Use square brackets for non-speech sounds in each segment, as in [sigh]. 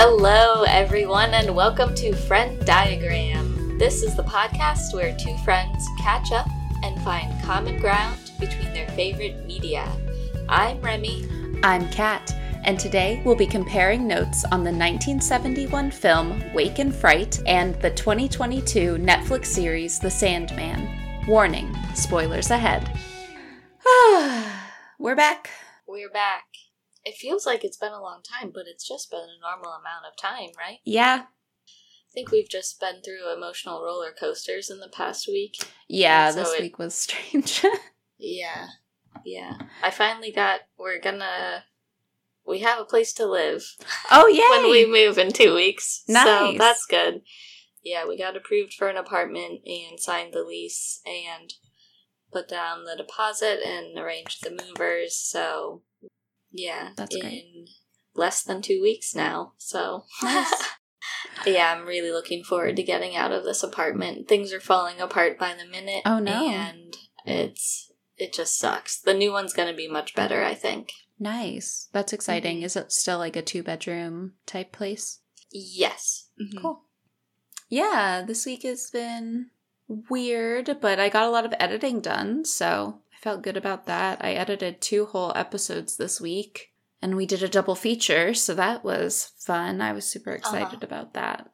Hello, everyone, and welcome to Frenn Diagram. This is the podcast where two friends catch up and find common ground between their favorite media. I'm Remy. I'm Kat, and today we'll be comparing notes on the 1971 film Wake in Fright and the 2022 Netflix series The Sandman. Warning, spoilers ahead. [sighs] We're back. We're back. It feels like it's been a long time, but it's just been a normal amount of time, right? Yeah. I think we've just been through emotional roller coasters in the past week. Yeah, so this it- week was strange. [laughs] Yeah. Yeah. I finally got, we're gonna, we have a place to live. oh, yeah. [laughs] when we move in two weeks. Nice. So that's good. Yeah, we got approved for an apartment and signed the lease and put down the deposit and arranged the movers. So, yeah, That's in great. less than two weeks now. So, Nice. [laughs] yeah, I'm really looking forward to getting out of this apartment. Things are falling apart by the minute. Oh, no. And it's it just sucks. The new one's going to be much better, I think. nice. That's exciting. Mhm. Is it still like a two bedroom type place? Yes. Mhm. Cool. Yeah, this week has been weird, but I got a lot of editing done, so I felt good about that. I edited two whole episodes this week, and we did a double feature, so that was fun. I was super excited Uh-huh. about that.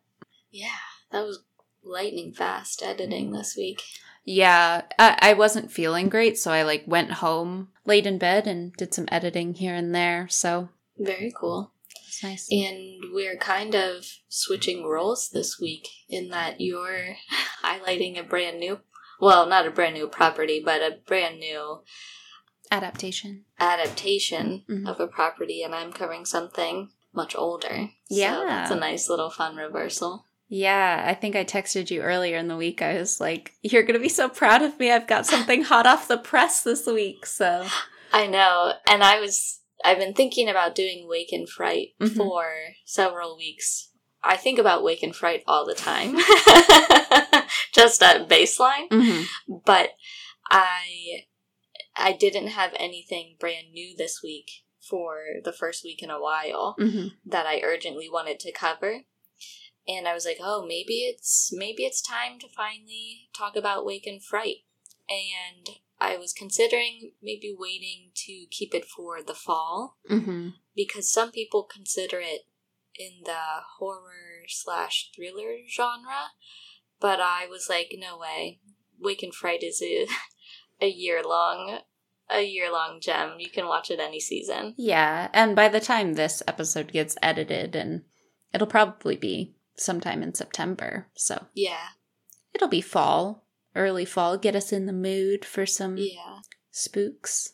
Yeah, that was lightning fast editing this week. Yeah, I, I wasn't feeling great, so I like went home, laid in bed, and did some editing here and there, so Very cool. it's nice. And we're kind of switching roles this week in that you're [laughs] highlighting a brand new, well, not a brand new property, but a brand new Adaptation. adaptation Mhm. of a property, and I'm covering something much older. Yeah. So that's a nice little fun reversal. Yeah, I think I texted you earlier in the week. I was like, You're going to be so proud of me. I've got something [laughs] hot off the press this week. So, I know, and I was, I've been thinking about doing Wake in Fright Mhm. for several weeks. I think about Wake in Fright all the time, [laughs] just at baseline. Mhm. but I I didn't have anything brand new this week for the first week in a while Mhm. that I urgently wanted to cover. And I was like, "Oh, maybe it's maybe it's time to finally talk about Wake in Fright." And I was considering maybe waiting to keep it for the fall Mhm. because some people consider it in the horror slash thriller genre, but I was like, no way. Wake in Fright is a, [laughs] a year long, a year long gem. You can watch it any season. Yeah. And by the time this episode gets edited, and it'll probably be sometime in September. So Yeah, it'll be fall, early fall. Get us in the mood for some yeah, spooks.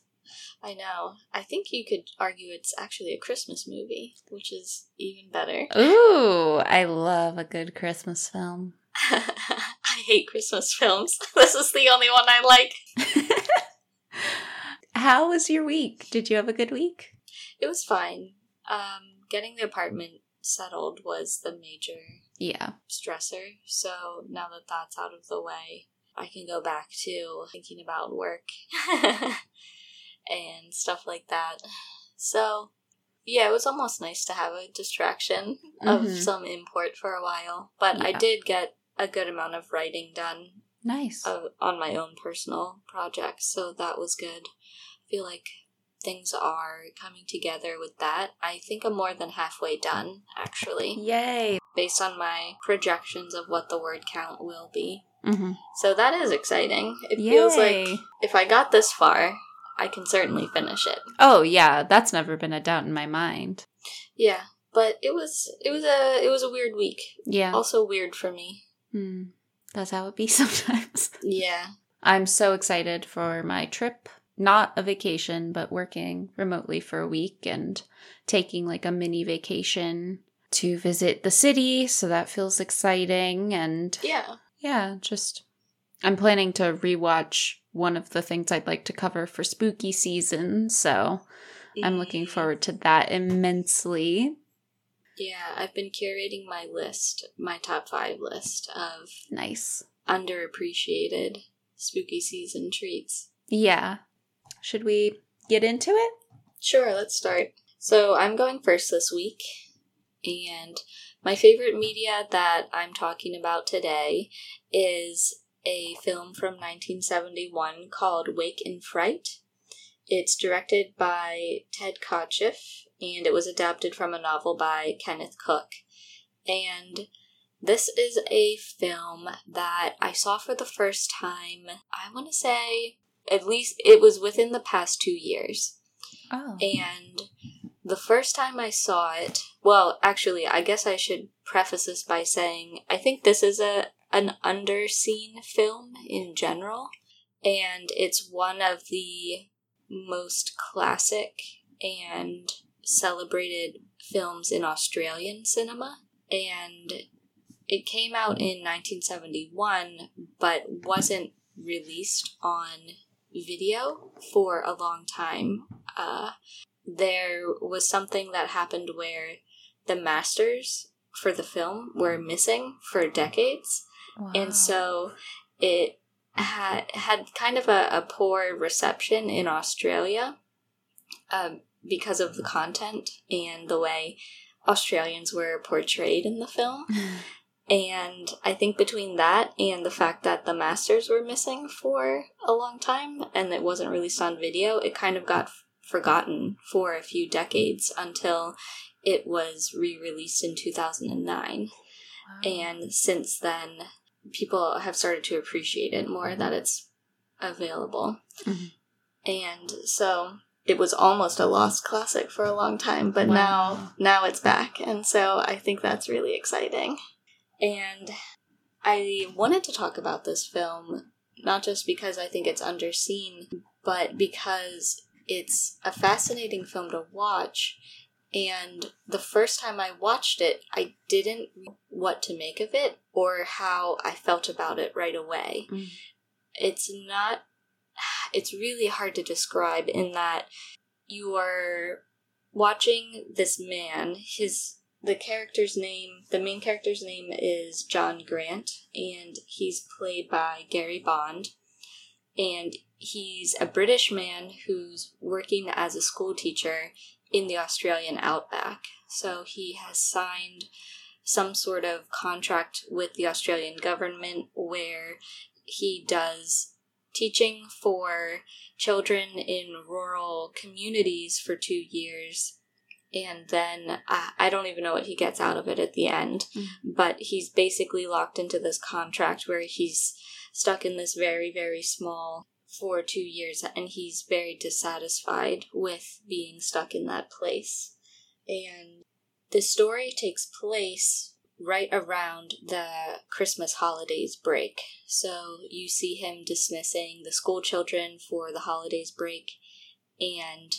I know. I think you could argue it's actually a Christmas movie, which is even better. [laughs] Ooh, I love a good Christmas film. [laughs] I hate Christmas films. [laughs] This is the only one I like. How was your week? Did you have a good week? It was fine. Um, getting the apartment settled was the major Yeah. stressor. So now that that's out of the way, I can go back to thinking about work and stuff like that. So, yeah, it was almost nice to have a distraction of Mhm. some import for a while. But I did get a good amount of writing done Nice. uh, on my own personal projects, so that was good. I feel like things are coming together with that. I think I'm more than halfway done, actually Yay. based on my projections of what the word count will be. hmm So that is exciting. It feels like if I got this far, I can certainly finish it. Oh yeah, that's never been a doubt in my mind. Yeah, but it was it was a it was a weird week. Yeah. Also weird for me. Hmm. That's how it be [laughs] sometimes. Yeah. I'm so excited for my trip. Not a vacation, but working remotely for a week and taking like a mini vacation to visit the city. So that feels exciting. And Yeah. yeah, just I'm planning to rewatch one of the things I'd like to cover for spooky season. So I'm looking forward to that immensely. Yeah, I've been curating my list, my top five list of Nice. underappreciated spooky season treats. Yeah. Should we get into it? Sure, let's start. So I'm going first this week. And my favorite media that I'm talking about today is a film from 1971 called Wake in Fright. It's directed by Ted Kotcheff and it was adapted from a novel by Kenneth Cook. And this is a film that I saw for the first time, I want to say, at least it was within the past two years. Oh. And the first time I saw it, well, actually, I guess I should preface this by saying I think this is a an underseen film in general, and it's one of the most classic and celebrated films in Australian cinema. And it came out in 1971, but wasn't released on video for a long time. Uh, there was something that happened where the masters for the film were missing for decades. Wow. And so it had had kind of a, a poor reception in Australia um, because of the content and the way Australians were portrayed in the film. [laughs] And I think between that and the fact that the masters were missing for a long time and it wasn't released on video, it kind of got f- forgotten for a few decades until it was re released in 2009. Wow. And since then, people have started to appreciate it more that it's available. Mhm. And so it was almost a lost classic for a long time, but Wow. now now it's back. And so I think that's really exciting. And I wanted to talk about this film not just because I think it's underseen, but because it's a fascinating film to watch. And the first time I watched it, I didn't know what to make of it or how I felt about it right away. Mm. It's not, it's really hard to describe in that you are watching this man, his the character's name, the main character's name is John Grant, and he's played by Gary Bond. And he's a British man who's working as a school teacher in the Australian outback. So he has signed some sort of contract with the Australian government where he does teaching for children in rural communities for two years and then I, I don't even know what he gets out of it at the end Mm. but he's basically locked into this contract where he's stuck in this very very small for two years and he's very dissatisfied with being stuck in that place and the story takes place right around the christmas holidays break so you see him dismissing the school children for the holidays break and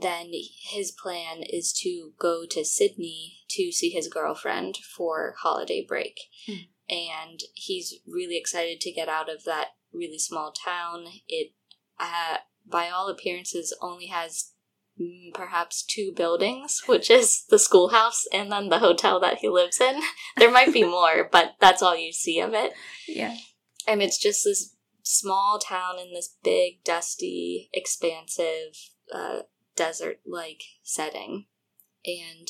then his plan is to go to Sydney to see his girlfriend for holiday break. Hmm. And he's really excited to get out of that really small town. It, uh, by all appearances, only has mm, perhaps two buildings, which is the schoolhouse and then the hotel that he lives in. [laughs] there might be [laughs] more, but that's all you see of it. Yeah. And it's just this small town in this big, dusty, expansive, uh, desert like setting. And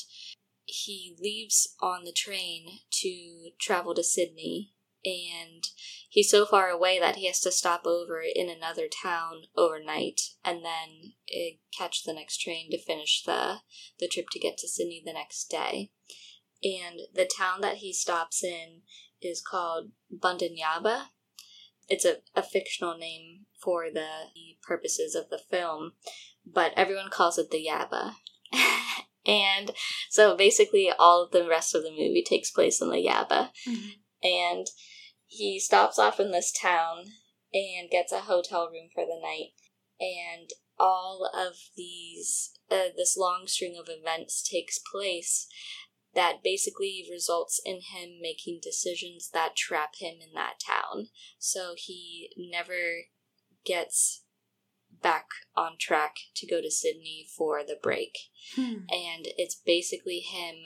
he leaves on the train to travel to Sydney. And he's so far away that he has to stop over in another town overnight and then uh, catch the next train to finish the, the trip to get to Sydney the next day. And the town that he stops in is called Bundanyabba. It's a, a fictional name for the purposes of the film, but everyone calls it the Yabba. [laughs] and so basically, all of the rest of the movie takes place in the Yabba. Mhm. And he stops off in this town and gets a hotel room for the night. And all of these, uh, this long string of events takes place that basically results in him making decisions that trap him in that town. So he never gets back on track to go to Sydney for the break. Hmm. And it's basically him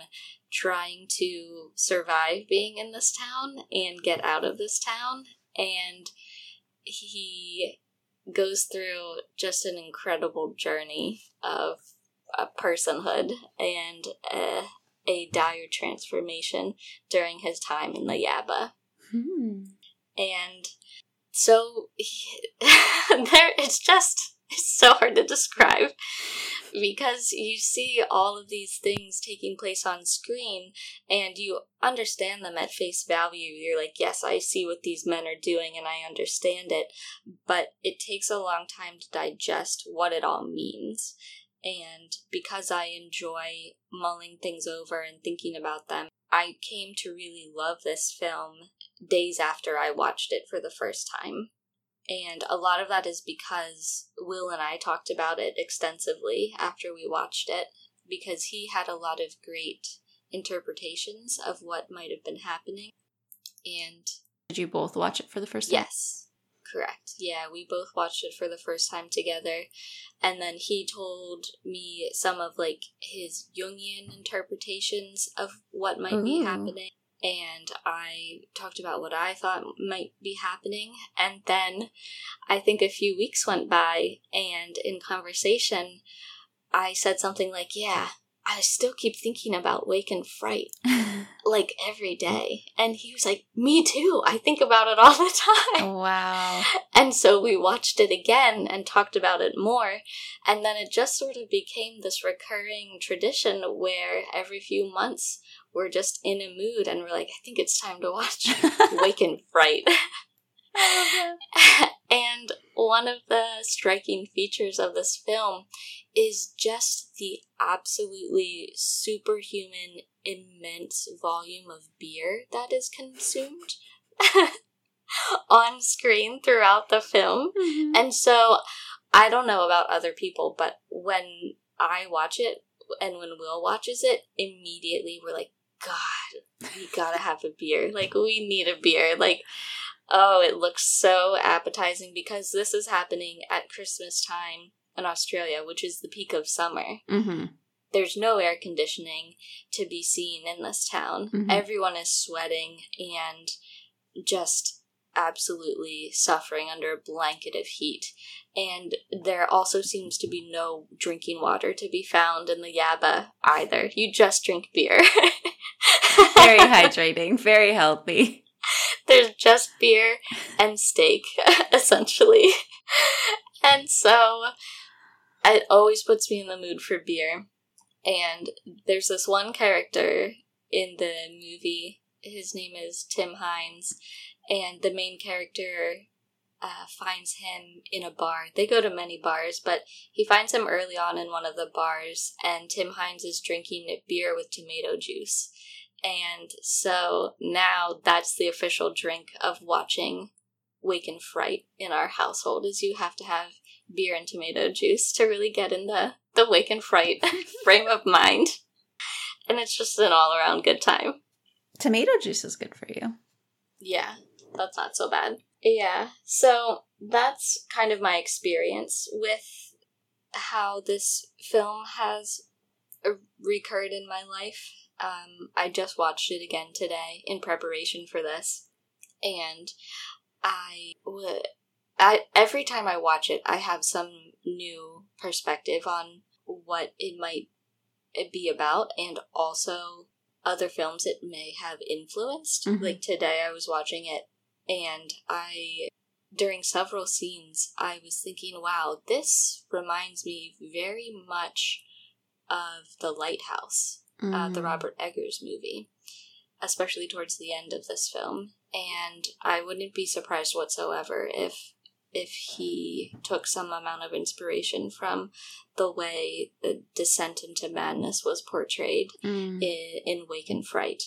trying to survive being in this town and get out of this town. And he goes through just an incredible journey of uh, personhood and uh, a dire transformation during his time in the Yabba. Hmm. And so he, [laughs] there it's just it's so hard to describe because you see all of these things taking place on screen and you understand them at face value. You're like, yes, I see what these men are doing and I understand it, but it takes a long time to digest what it all means. And because I enjoy mulling things over and thinking about them, I came to really love this film days after I watched it for the first time. And a lot of that is because Will and I talked about it extensively after we watched it, because he had a lot of great interpretations of what might have been happening. And Did you both watch it for the first time? yes, correct. Yeah, we both watched it for the first time together. And then he told me some of like his Jungian interpretations of what might be happening. And I talked about what I thought might be happening. And then I think a few weeks went by, and in conversation, I said something like, Yeah, I still keep thinking about Wake in Fright [laughs] like every day. And he was like, Me too. I think about it all the [laughs] time. wow. And so we watched it again and talked about it more. And then it just sort of became this recurring tradition where every few months we're just in a mood and we're like, I think it's time to watch [laughs] Wake in Fright. [laughs] [laughs] and one of the striking features of this film is just the absolutely superhuman, immense volume of beer that is consumed on screen throughout the film. Mhm. And so I don't know about other people, but when I watch it and when Will watches it, immediately we're like, God, we gotta have a beer. Like, we need a beer. Like, oh, it looks so appetizing because this is happening at Christmas time in Australia, which is the peak of summer. Mhm. There's no air conditioning to be seen in this town. Mhm. Everyone is sweating and just absolutely suffering under a blanket of heat. And there also seems to be no drinking water to be found in the Yabba either. You just drink beer. [laughs] Very hydrating, very healthy. There's just beer and steak, [laughs] essentially. And so it always puts me in the mood for beer. And there's this one character in the movie. His name is Tim Hynes. And the main character uh, finds him in a bar. They go to many bars, but he finds him early on in one of the bars. And Tim Hynes is drinking beer with tomato juice. And so now that's the official drink of watching Wake in Fright in our household is you have to have beer and tomato juice to really get in the, the Wake in Fright [laughs] frame of mind. And it's just an all around good time. Tomato juice is good for you. Yeah, that's not so bad. Yeah, so that's kind of my experience with how this film has uh, recurred in my life. Um, I just watched it again today in preparation for this, and I would. I every time I watch it, I have some new perspective on what it might be about, and also other films it may have influenced. Mhm. Like today, I was watching it, and I during several scenes, I was thinking, "Wow, this reminds me very much of the Lighthouse." uh, the Mm. Robert Eggers movie, especially towards the end of this film. And I wouldn't be surprised whatsoever if if he took some amount of inspiration from the way the descent into madness was portrayed Mm. in, in Wake in Fright,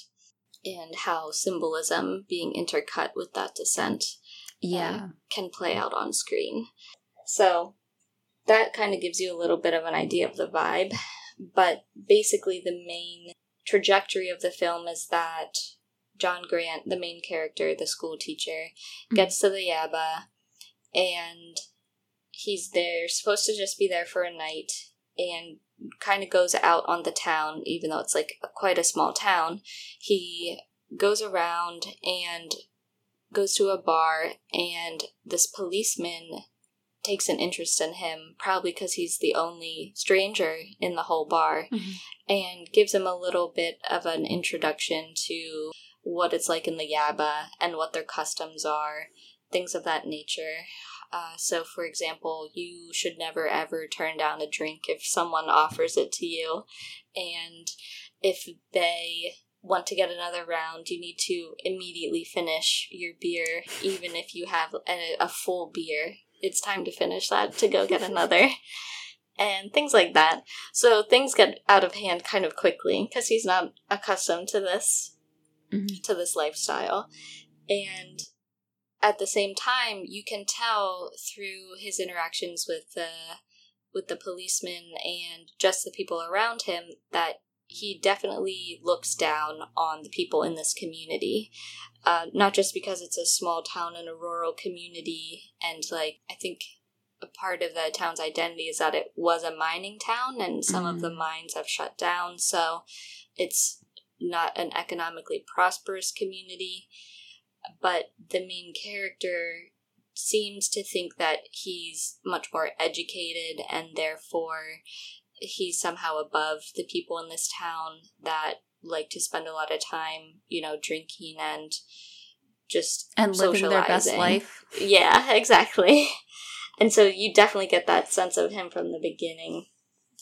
and how symbolism being intercut with that descent uh, Yeah. can play out on screen. So that kind of gives you a little bit of an idea of the vibe. But basically, the main trajectory of the film is that John Grant, the main character, the school teacher, mm-hmm. gets to the Yabba and he's there, supposed to just be there for a night, and kind of goes out on the town, even though it's like quite a small town. He goes around and goes to a bar, and this policeman takes an interest in him, probably because he's the only stranger in the whole bar, Mhm. and gives him a little bit of an introduction to what it's like in the Yabba and what their customs are, things of that nature. Uh, so, for example, you should never ever turn down a drink if someone offers it to you. And if they want to get another round, you need to immediately finish your beer, even if you have a, a full beer. It's time to finish that to go get another. [laughs] And things like that. So things get out of hand kind of quickly because he's not accustomed to this Mhm. to this lifestyle. And at the same time, you can tell through his interactions with the with the policemen and just the people around him that he definitely looks down on the people in this community. Uh, not just because it's a small town and a rural community, and like I think a part of the town's identity is that it was a mining town, and some of the Mm. mines have shut down, so it's not an economically prosperous community. But the main character seems to think that he's much more educated and therefore he's somehow above the people in this town that like to spend a lot of time, you know, drinking and just And living their best socializing. life. Yeah, [laughs] exactly. And so you definitely get that sense of him from the beginning.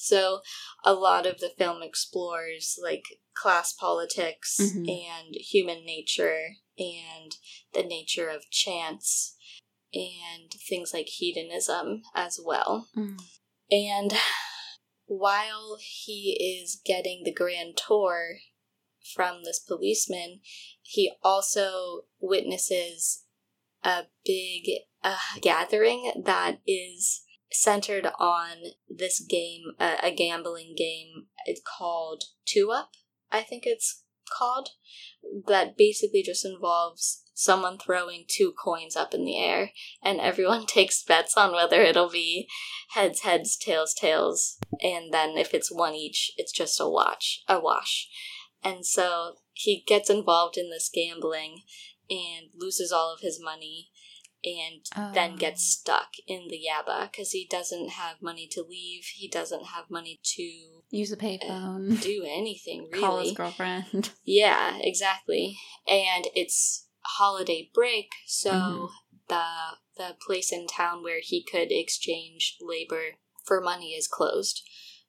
So a lot of the film explores like class politics Mhm. and human nature and the nature of chance and things like hedonism as well. Mm. And while he is getting the grand tour from this policeman, he also witnesses a big uh, gathering that is centered on this game, a gambling game. It's called Two Up, I think it's called, that basically just involves someone throwing two coins up in the air, and everyone [laughs] takes bets on whether it'll be heads, heads, tails, tails, and then if it's one each, it's just a watch, a wash. And so he gets involved in this gambling and loses all of his money and then Oh. gets stuck in the yabba because he doesn't have money to leave. He doesn't have money to Use a payphone. do anything really. [laughs] Call his girlfriend. [laughs] Yeah, exactly. And it's holiday break, so Mhm. the the place in town where he could exchange labor for money is closed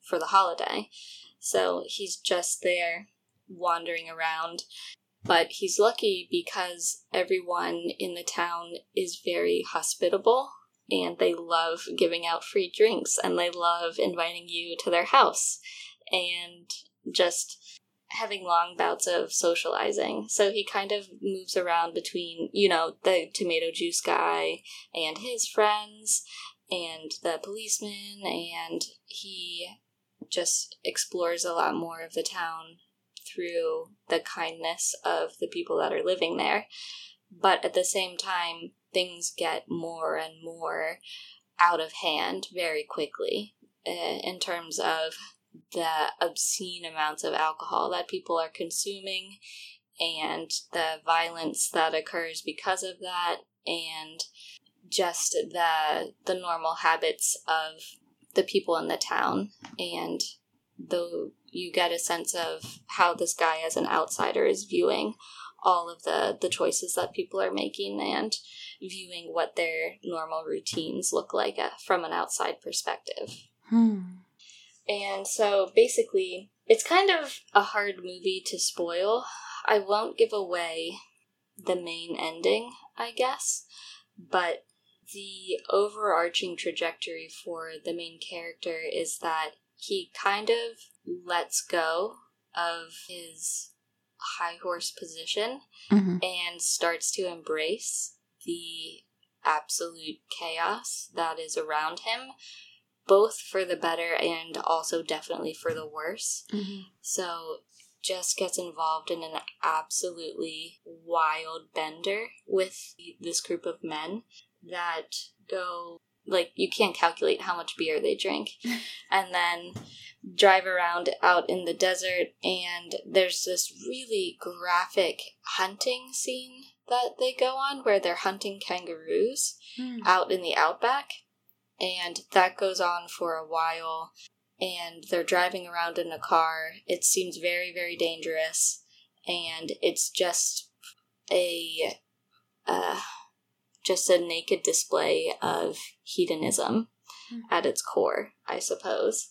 for the holiday. So he's just there wandering around. But he's lucky because everyone in the town is very hospitable and they love giving out free drinks and they love inviting you to their house and just having long bouts of socializing. So he kind of moves around between, you know, the tomato juice guy and his friends and the policeman, and he just explores a lot more of the town through the kindness of the people that are living there. But at the same time, things get more and more out of hand very quickly uh, in terms of the obscene amounts of alcohol that people are consuming and the violence that occurs because of that and just the the normal habits of the people in the town and though you get a sense of how this guy as an outsider is viewing all of the the choices that people are making and viewing what their normal routines look like uh, from an outside perspective Hmm. and so basically, it's kind of a hard movie to spoil. I won't give away the main ending, I guess, but the overarching trajectory for the main character is that he kind of lets go of his high horse position Mhm. and starts to embrace the absolute chaos that is around him, both for the better and also definitely for the worse. Mhm. So just gets involved in an absolutely wild bender with this group of men that go like you can't calculate how much beer they drink [laughs] and then drive around out in the desert and there's this really graphic hunting scene that they go on where they're hunting kangaroos Hmm. out in the outback And that goes on for a while, and they're driving around in a car. It seems very, very dangerous, and it's just a uh, just a naked display of hedonism Mm. at its core, I suppose.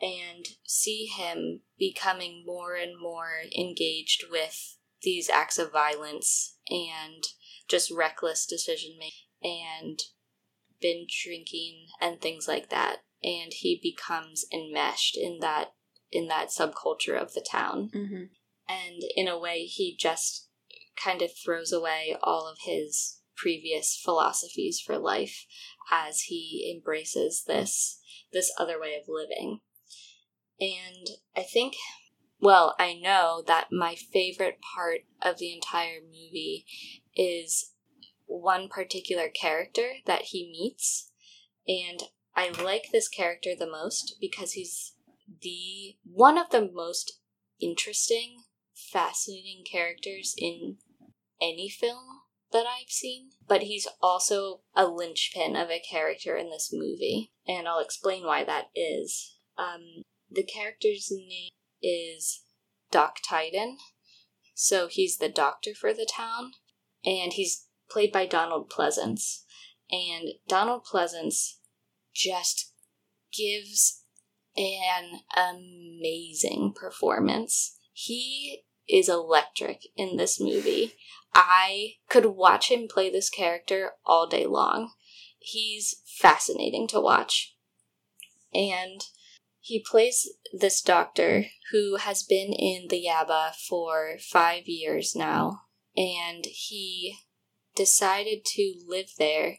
And see him becoming more and more engaged with these acts of violence and just reckless decision making and binge drinking and things like that. And he becomes enmeshed in that in that subculture of the town Mm-hmm. and in a way he just kind of throws away all of his previous philosophies for life as he embraces this this other way of living. And i think well i know that my favorite part of the entire movie is one particular character that he meets. And i like this character the most because he's the one of the most interesting fascinating characters in any film that I've seen, but he's also a linchpin of a character in this movie, and I'll explain why that is. Um, the character's name is Doc Tydon, so he's the doctor for the town, and he's played by Donald Pleasence. And Donald Pleasence just gives an amazing performance. He is electric in this movie. I could watch him play this character all day long. He's fascinating to watch. And he plays this doctor who has been in the Yabba for five years now. And he decided to live there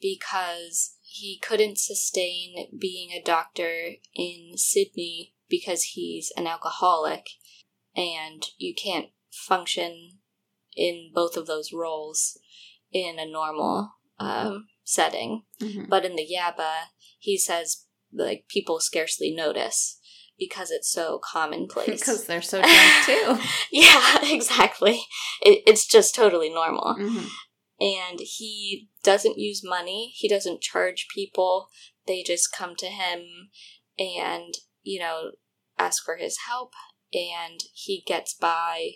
because he couldn't sustain being a doctor in Sydney because he's an alcoholic and you can't function in both of those roles in a normal um, setting. Mm-hmm. But in the Yabba, he says like people scarcely notice because it's so commonplace. [laughs] Because they're so [laughs] drunk too. [laughs] yeah, exactly. It, it's just totally normal. Mm-hmm. And he doesn't use money. He doesn't charge people. They just come to him and, you know, ask for his help. And he gets by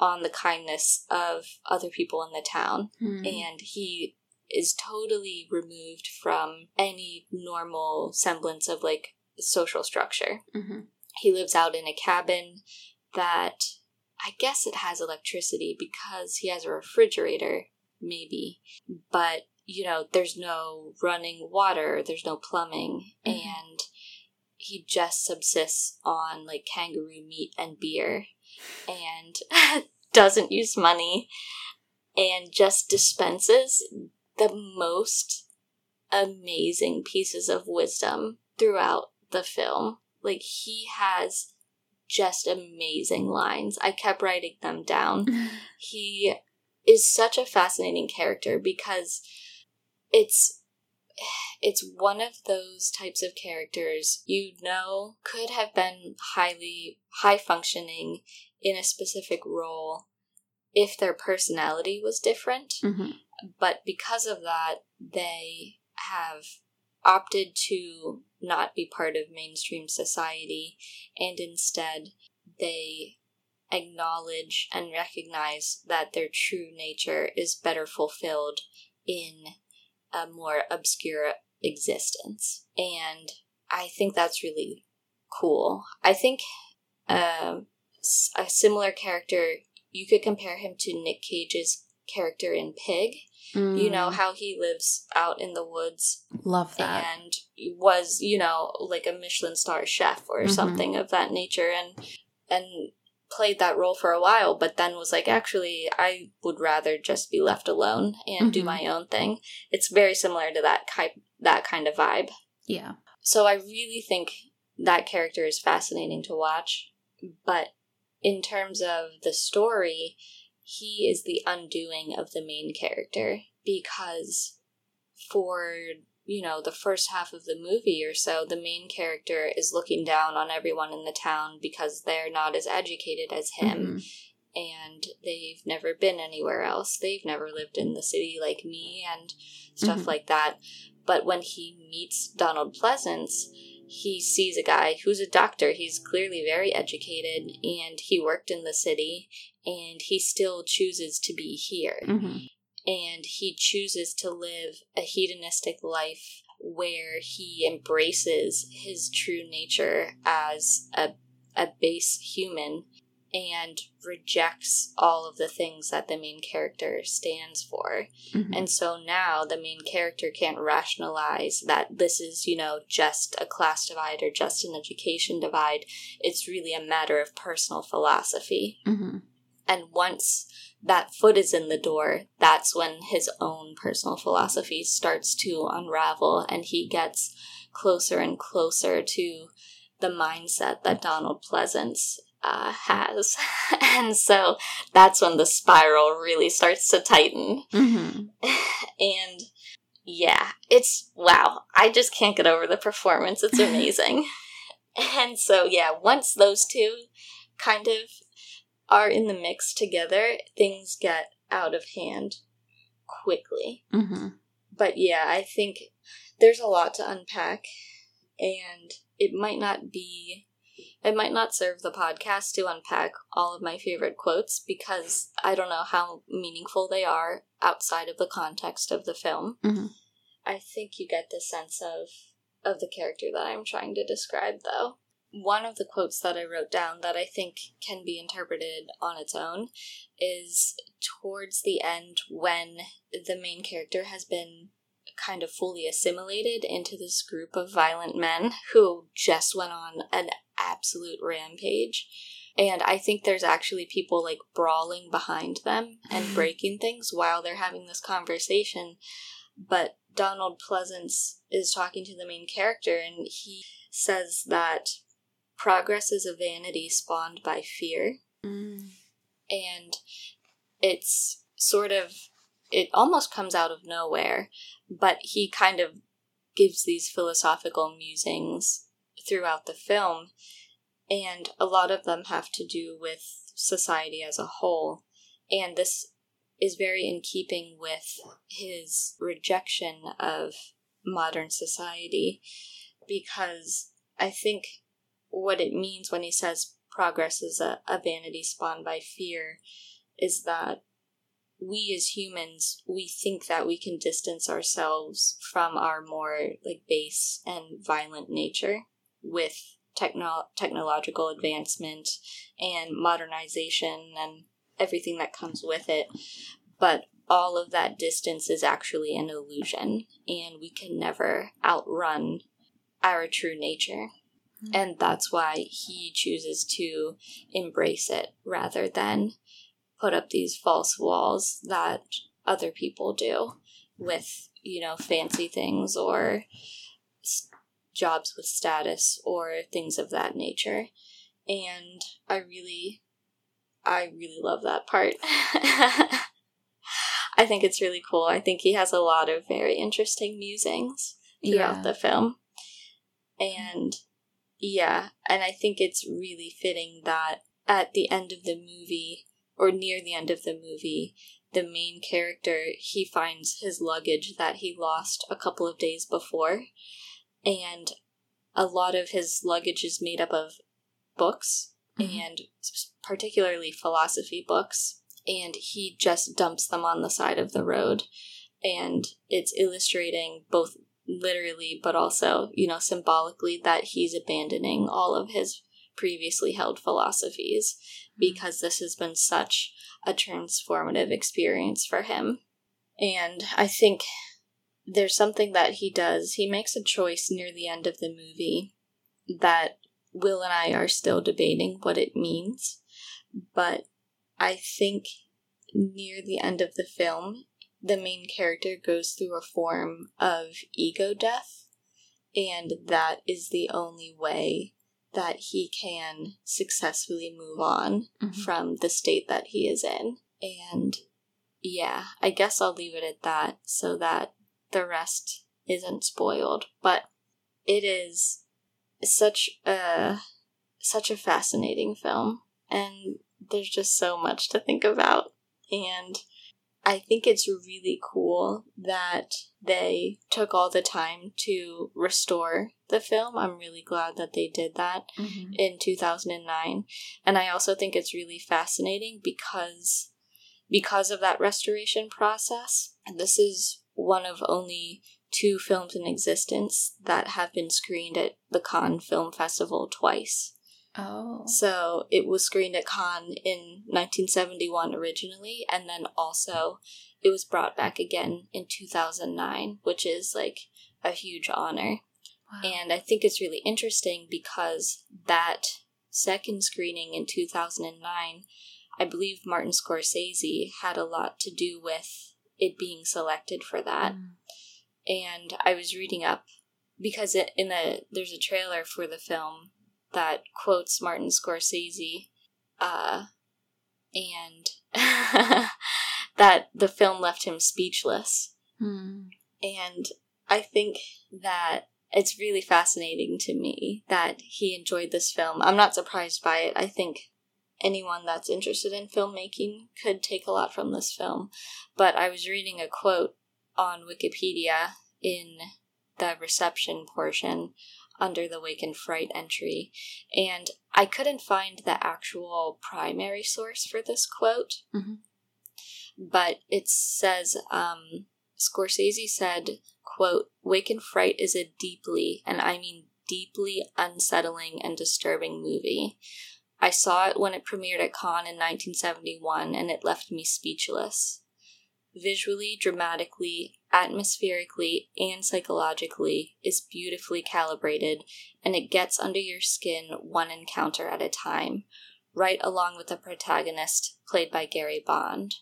on the kindness of other people in the town. Mm-hmm. And he is totally removed from any normal semblance of like social structure. Mm-hmm. He lives out in a cabin that I guess it has electricity because he has a refrigerator, maybe. But, you know, there's no running water, there's no plumbing, Mhm. and he just subsists on like kangaroo meat and beer and [laughs] doesn't use money and just dispenses the most amazing pieces of wisdom throughout the film. Like he has just amazing lines. I kept writing them down. [laughs] He is such a fascinating character because it's it's one of those types of characters you know could have been highly high functioning in a specific role if their personality was different Mm-hmm. but because of that, they have opted to not be part of mainstream society and instead they acknowledge and recognize that their true nature is better fulfilled in a more obscure existence. And I think that's really cool. I think um, s- a similar character, you could compare him to Nick Cage's character in Pig. You know how he lives out in the woods Mm. love that. and was, you know, like a Michelin star chef or Mhm. something of that nature and and played that role for a while but then was like actually I would rather just be left alone and do Mhm. my own thing. It's very similar to that type that kind of vibe. yeah. So I really think that character is fascinating to watch. But in terms of the story, he is the undoing of the main character because for, you know, the first half of the movie or so, the main character is looking down on everyone in the town because they're not as educated as him Mhm. and they've never been anywhere else. They've never lived in the city like me and stuff Mhm. like that. But when he meets Donald Pleasence, he sees a guy who's a doctor. He's clearly very educated and he worked in the city and he still chooses to be here. hmm And he chooses to live a hedonistic life where he embraces his true nature as a, a base human and rejects all of the things that the main character stands for. hmm And so now the main character can't rationalize that this is, you know, just a class divide or just an education divide. It's really a matter of personal philosophy. hmm And once that foot is in the door, that's when his own personal philosophy starts to unravel and he gets closer and closer to the mindset that Donald Pleasence uh, has. [laughs] and so that's when the spiral really starts to tighten. hmm [laughs] and yeah, it's wow. I just can't get over the performance. It's [laughs] amazing. and so, yeah, once those two kind of are in the mix together, things get out of hand quickly. hmm But yeah, I think there's a lot to unpack, and it might not be. It might not serve the podcast to unpack all of my favorite quotes because I don't know how meaningful they are outside of the context of the film. Mhm. I think you get the sense of of the character that I'm trying to describe though. One of the quotes that I wrote down that I think can be interpreted on its own is towards the end when the main character has been kind of fully assimilated into this group of violent men who just went on an absolute rampage. And I think there's actually people like brawling behind them and [laughs] breaking things while they're having this conversation. But Donald Pleasence is talking to the main character and he says that progress is a vanity spawned by fear Mm. and it's sort of it almost comes out of nowhere but he kind of gives these philosophical musings throughout the film and a lot of them have to do with society as a whole. And this is very in keeping with his rejection of modern society because i think what it means when he says progress is a, a vanity spawned by fear is that we as humans we think that we can distance ourselves from our more like base and violent nature with techno- technological advancement and modernization and everything that comes with it. But all of that distance is actually an illusion and we can never outrun our true nature. Hmm. And that's why he chooses to embrace it rather than put up these false walls that other people do with you know fancy things or jobs with status or things of that nature. And i really i really love that part. [laughs] I think it's really cool. I think he has a lot of very interesting musings throughout Yeah. the film. And yeah, and I think it's really fitting that at the end of the movie, or near the end of the movie, the main character he finds his luggage that he lost a couple of days before, and a lot of his luggage is made up of books Mhm. and particularly philosophy books, and he just dumps them on the side of the road, and it's illustrating both literally but also you know symbolically that he's abandoning all of his previously held philosophies because this has been such a transformative experience for him. And i think there's something that he does he makes a choice near the end of the movie that will and i are still debating what it means but i think near the end of the film the main character goes through a form of ego death, and that is the only way that he can successfully move on Mhm. from the state that he is in. And yeah, I guess I'll leave it at that so that the rest isn't spoiled. But it is such a such a fascinating film and there's just so much to think about. And I think it's really cool that they took all the time to restore the film. I'm really glad that they did that Mhm. in 2009. And I also think it's really fascinating because because of that restoration process. And this is one of only two films in existence that have been screened at the Cannes Film Festival twice. Oh. So it was screened at Cannes in 1971 originally, and then also it was brought back again in 2009, which is like a huge honor. Wow. And I think it's really interesting because that second screening in 2009, I believe Martin Scorsese had a lot to do with it being selected for that Mm. and I was reading up because it, in the there's a trailer for the film that quotes Martin Scorsese, uh, and [laughs] that the film left him speechless. Mm. And I think that it's really fascinating to me that he enjoyed this film. I'm not surprised by it. I think anyone that's interested in filmmaking could take a lot from this film. But I was reading a quote on Wikipedia in the reception portion under the Wake in Fright entry, and I couldn't find the actual primary source for this quote. Mhm. But it says, um, Scorsese said, quote, Wake in Fright is a deeply, and I mean deeply unsettling and disturbing movie. I saw it when it premiered at Cannes in 1971 and it left me speechless. Visually, dramatically, atmospherically, and psychologically is beautifully calibrated and it gets under your skin one encounter at a time, right along with the protagonist, played by Gary Bond.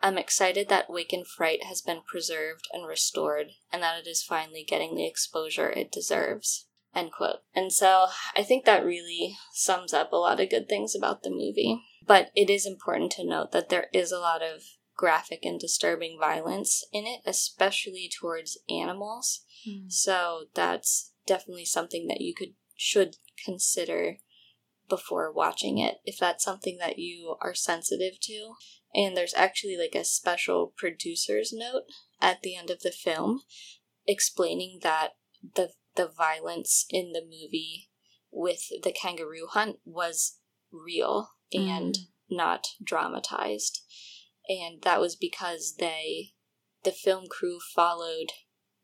I'm excited that Wake in Fright has been preserved and restored, and that it is finally getting the exposure it deserves. End quote. And so I think that really sums up a lot of good things about the movie. But it is important to note that there is a lot of graphic and disturbing violence in it, especially towards animals. Mm. So that's definitely something that you could should consider before watching it if that's something that you are sensitive to. And there's actually like a special producer's note at the end of the film explaining that the the violence in the movie with the kangaroo hunt was real and not dramatized. And that was because they the film crew followed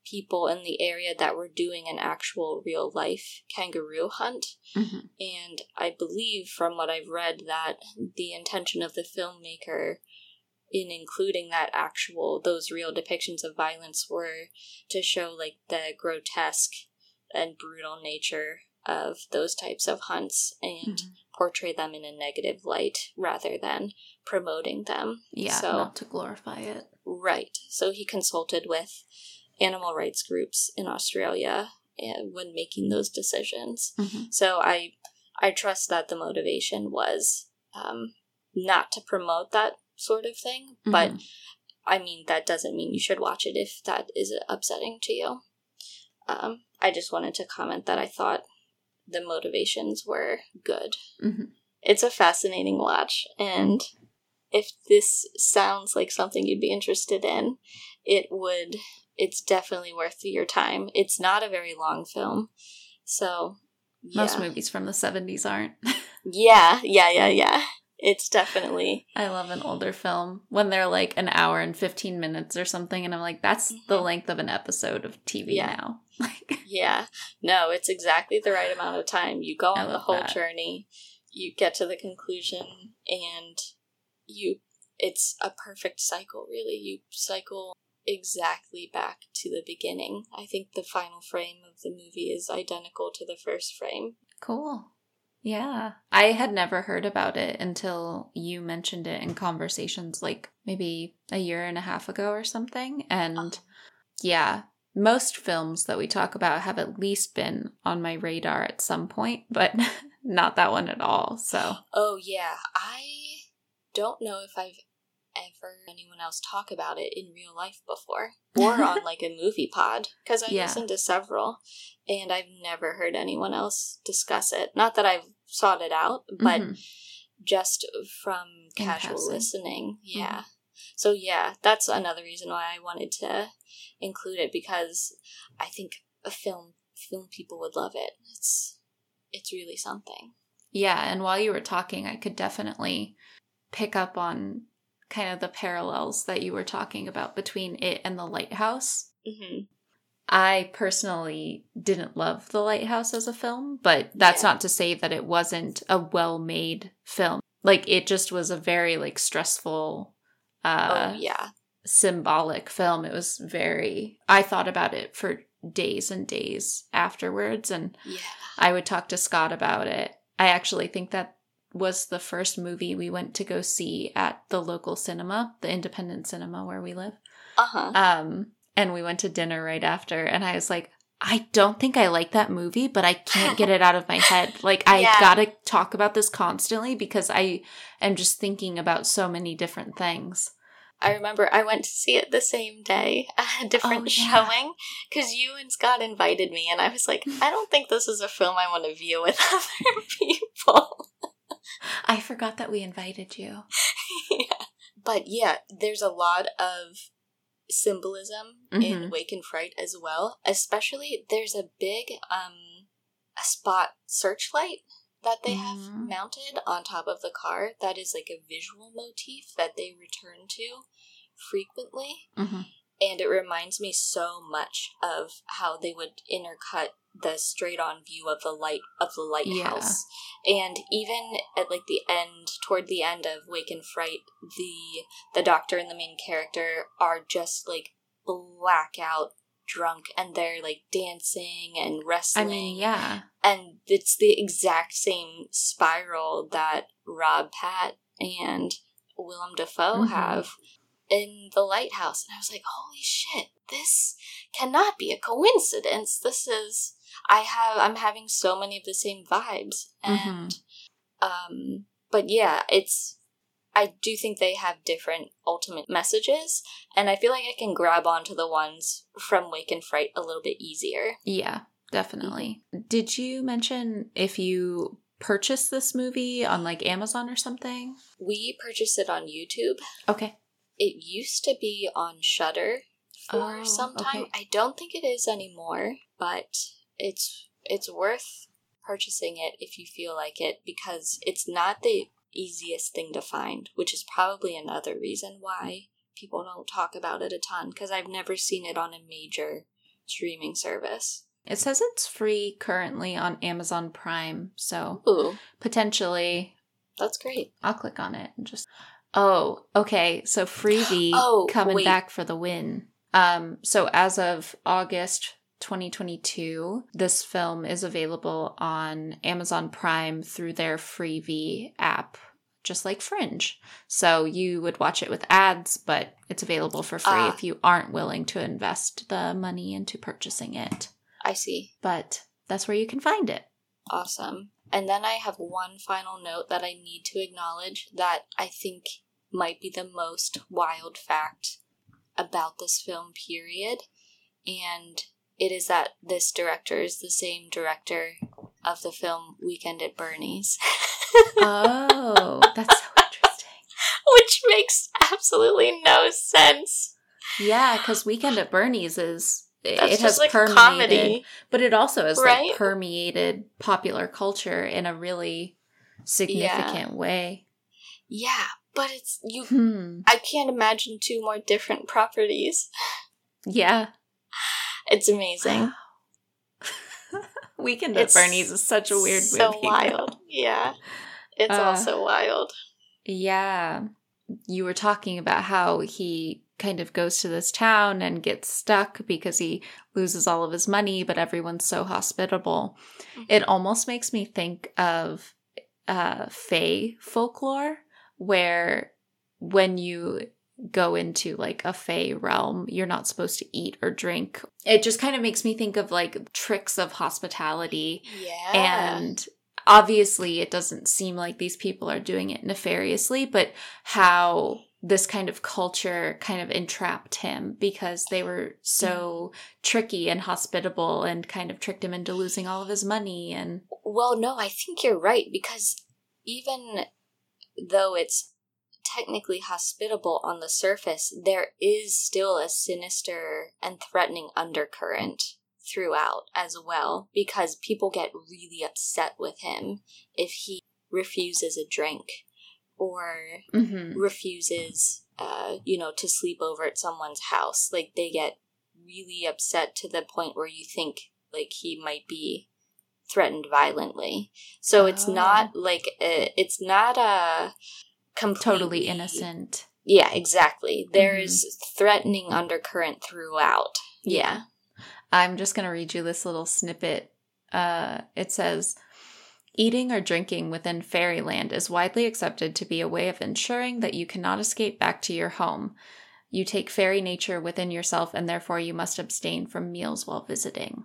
people in the area that were doing an actual real life kangaroo hunt Mhm. and I believe from what I've read that the intention of the filmmaker in including that actual those real depictions of violence were to show like the grotesque and brutal nature of those types of hunts and Mhm. portray them in a negative light rather than promoting them. Yeah, So not to glorify it. Right. So he consulted with animal rights groups in Australia uh, when making those decisions. Mhm. So I I trust that the motivation was um, not to promote that sort of thing, but Mhm. I mean that doesn't mean you should watch it if that is upsetting to you. Um, I just wanted to comment that I thought the motivations were good. Mhm. It's a fascinating watch, and if this sounds like something you'd be interested in, it would. It's definitely worth your time. It's not a very long film, so yeah, Most movies from the 70s aren't. [laughs] yeah, yeah, yeah, yeah. It's definitely I love an older film when they're like an hour and 15 minutes or something, and I'm like, that's the Mhm. length of an episode of TV Yeah. now. [laughs] Like, yeah. No, it's exactly the right amount of time. You go I on the whole that. journey, you get to the conclusion, and you. It's a perfect cycle, really. You cycle exactly back to the beginning. I think the final frame of the movie is identical to the first frame. cool. Yeah. I had never heard about it until you mentioned it in conversations like maybe a year and a half ago or something. And uh-huh. yeah, most films that we talk about have at least been on my radar at some point, but [laughs] not that one at all. So, Oh yeah, I don't know if I've ever heard anyone else talk about it in real life before or on [laughs] like a movie pod because I Yeah. listened to several and I've never heard anyone else discuss it. Not that I've sought it out, but Mhm. just from In casual passing. listening. Yeah. So yeah, that's another reason why I wanted to include it because I think a film film people would love it. It's it's really something. Yeah, and while you were talking, I could definitely pick up on kind of the parallels that you were talking about between it and The Lighthouse. hmm I personally didn't love The Lighthouse as a film, but that's Yeah. not to say that it wasn't a well-made film. Like it just was a very like stressful uh oh yeah. symbolic film. It was very I thought about it for days and days afterwards and Yeah. I would talk to Scott about it. I actually think that was the first movie we went to go see at the local cinema, the independent cinema where we live. Uh-huh. Um, and we went to dinner right after, and I was like, I don't think I like that movie, but I can't get [laughs] it out of my head. Like, I Yeah. gotta talk about this constantly because I am just thinking about so many different things. I remember I went to see it the same day [laughs] a different Oh, yeah. showing because you and Scott invited me, and I was like, I don't think this is a film I want to view with [laughs] other people. I forgot that we invited you. yeah. But yeah, there's a lot of symbolism in Mhm. Wake in Fright as well. Especially, there's a big um a spot searchlight that they have Mhm. mounted on top of the car that is like a visual motif that they return to frequently hmm and it reminds me so much of how they would intercut the straight on view of the light of the lighthouse and even at like the end toward the end of Wake in Fright the the doctor and the main character are just like blackout drunk and they're like dancing and wrestling I mean, yeah. and it's the exact same spiral that Rob Pat and Willem Dafoe Mhm. have in the lighthouse. And I was like, holy shit, this cannot be a coincidence. This is I have I'm having so many of the same vibes. And um but yeah, it's I do think they have different ultimate messages, and I feel like I can grab onto the ones from Wake in Fright a little bit easier. Yeah, definitely. Did you mention if you purchased this movie on like Amazon or something? We purchased it on YouTube. Okay. It used to be on Shudder for Oh, some time. okay. I don't think it is anymore, but it's it's worth purchasing it if you feel like it because it's not the easiest thing to find, which is probably another reason why people don't talk about it a ton because I've never seen it on a major streaming service. It says it's free currently on Amazon Prime, so Ooh, potentially that's great. I'll click on it and just Oh, okay. So Freevee [gasps] Oh, coming wait. back for the win. Um so as of August 2022, this film is available on Amazon Prime through their Freevee app, just like Fringe. So you would watch it with ads, but it's available for free Ah. if you aren't willing to invest the money into purchasing it. I see. But that's where you can find it. Awesome. And then I have one final note that I need to acknowledge that I think might be the most wild fact about this film, period. And it is that this director is the same director of the film Weekend at Bernie's, [laughs] Oh, that's so interesting. [laughs] which makes absolutely no sense. Yeah, because Weekend at Bernie's is it That's has just like permeated, comedy. but it also has Right? like permeated popular culture in a really significant way. Yeah, but it's you. Hmm. I can't imagine two more different properties. Yeah. It's amazing. [laughs] Weekend at Bernie's is such a weird so movie. though. [laughs] wild. Yeah, it's Uh, also wild. Yeah. You were talking about how he kind of goes to this town and gets stuck because he loses all of his money, but everyone's so hospitable. Mhm. It almost makes me think of uh Fae folklore where when you go into like a Fae realm, you're not supposed to eat or drink. It just kind of makes me think of like tricks of hospitality Yeah, and obviously, it doesn't seem like these people are doing it nefariously, but how this kind of culture kind of entrapped him because they were so mm. tricky and hospitable and kind of tricked him into losing all of his money. And well, no, I think you're right because even though it's technically hospitable on the surface, there is still a sinister and threatening undercurrent throughout as well because people get really upset with him if he refuses a drink or Mm-hmm. refuses uh you know to sleep over at someone's house like they get really upset to the point where you think like he might be threatened violently so it's Oh. not like a, it's not a completely Totally innocent. yeah exactly There Mhm. is threatening undercurrent throughout yeah I'm just going to read you this little snippet. Uh, it says Eating or drinking within fairyland is widely accepted to be a way of ensuring that you cannot escape back to your home. You take fairy nature within yourself, and therefore you must abstain from meals while visiting.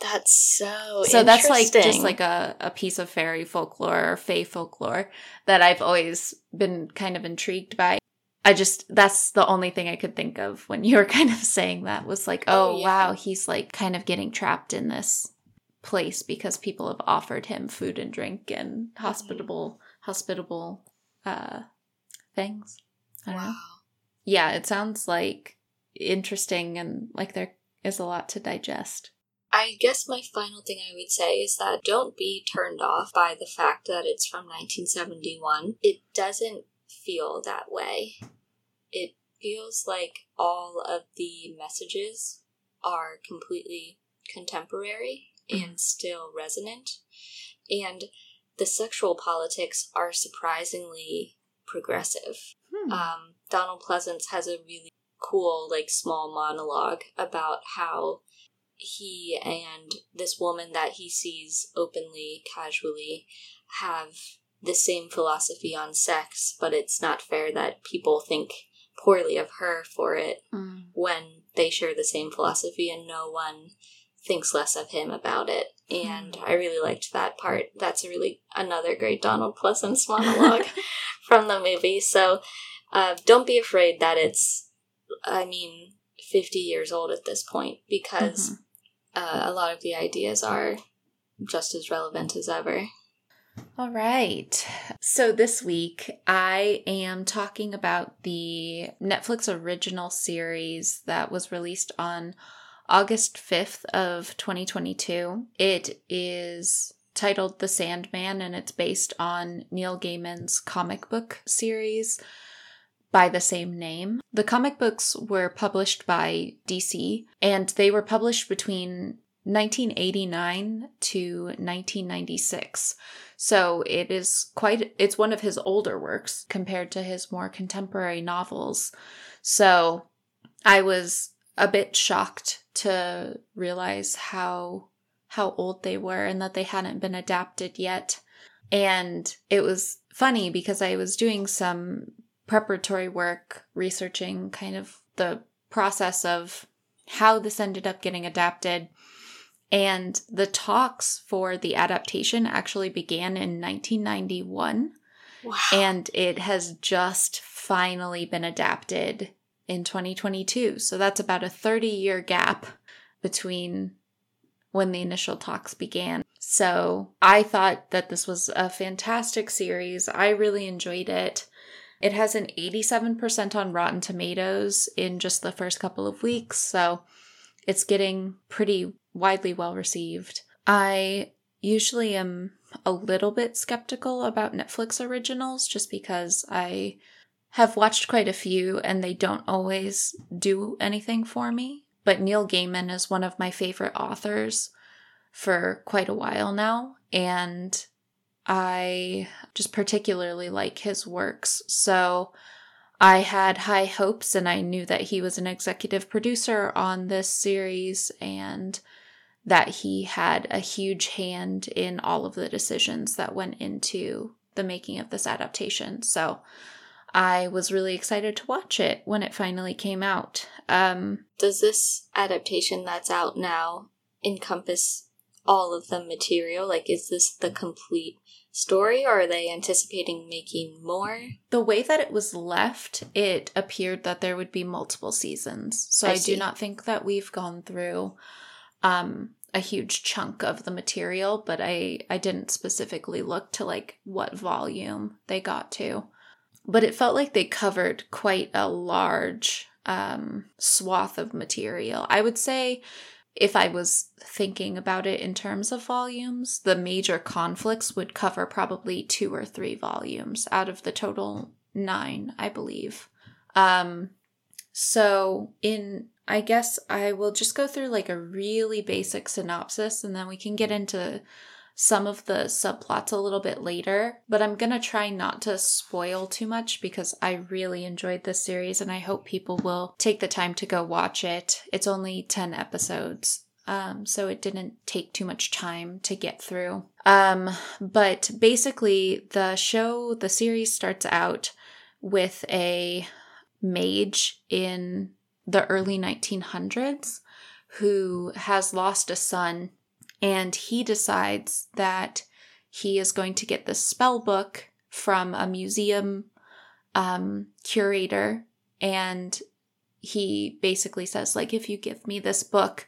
That's so so that's like just like a, a piece of fairy folklore or fae folklore that I've always been kind of intrigued by. I just that's the only thing I could think of when you were [laughs] kind of saying that was like, Oh, oh, yeah. wow, he's like kind of getting trapped in this place because people have offered him food and drink and hospitable hospitable uh things. I don't know. wow Yeah, it sounds like interesting and like there is a lot to digest. I guess my final thing I would say is that don't be turned off by the fact that it's from 1971. It doesn't feel that way. It feels like all of the messages are completely contemporary and still resonant. And the sexual politics are surprisingly progressive Hmm. um, Donald Pleasence has a really cool, like, small monologue about how he and this woman that he sees openly, casually, have the same philosophy on sex, but it's not fair that people think poorly of her for it Mm. when they share the same philosophy and no one thinks less of him about it. And I really liked that part. That's a really another great Donald Pleasence monologue [laughs] from the movie. So uh, don't be afraid that it's, I mean, 50 years old at this point because Mhm. Uh, a lot of the ideas are just as relevant as ever. All right. So this week I am talking about the Netflix original series that was released on August 5th of 2022. It is titled The Sandman and it's based on Neil Gaiman's comic book series by the same name. The comic books were published by DC and they were published between 1989 to 1996. So it is quite it's one of his older works compared to his more contemporary novels. So I was a bit shocked to realize how how old they were and that they hadn't been adapted yet. And it was funny because I was doing some preparatory work researching kind of the process of how this ended up getting adapted. And the talks for the adaptation actually began in 1991, Wow. and it has just finally been adapted in 2022. So that's about a 30 year gap between when the initial talks began. So I thought that this was a fantastic series. I really enjoyed it. It has an 87% on Rotten Tomatoes in just the first couple of weeks, so it's getting pretty widely well received. I usually am a little bit skeptical about Netflix originals just because I have watched quite a few and they don't always do anything for me. But Neil Gaiman is one of my favorite authors for quite a while now, and I just particularly like his works. So I had high hopes, and I knew that he was an executive producer on this series and that he had a huge hand in all of the decisions that went into the making of this adaptation. So I was really excited to watch it when it finally came out. Um, Does this adaptation that's out now encompass all of the material? Like, is this the complete story, or are they anticipating making more? the way that it was left, it appeared that there would be multiple seasons. So I I, do not think that we've gone through um, a huge chunk of the material, but I I didn't specifically look to like what volume they got to. But it felt like they covered quite a large um, swath of material. I would say if I was thinking about it in terms of volumes, the major conflicts would cover probably two or three volumes out of the total nine, I believe. Um, so, in I guess I will just go through like a really basic synopsis and then we can get into some of the subplots a little bit later, but I'm going to try not to spoil too much because I really enjoyed this series and I hope people will take the time to go watch it. It's only 10 episodes. Um, so it didn't take too much time to get through. Um, but basically, the show, the series starts out with a mage in the early 1900s who has lost a son and he decides that he is going to get the spell book from a museum um, curator and he basically says like if you give me this book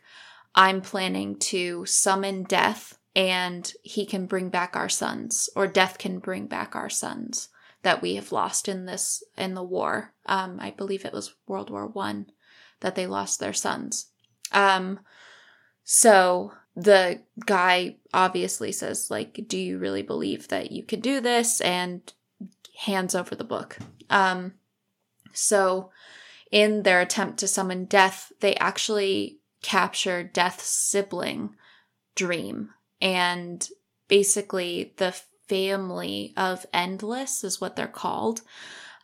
i'm planning to summon death and he can bring back our sons or death can bring back our sons that we have lost in this in the war. Um, i believe it was world war one that they lost their sons. Um, so the guy obviously says like do you really believe that you could do this? and hands over the book. Um so in their attempt to summon death they actually capture death's sibling dream. And basically the family of endless is what they're called.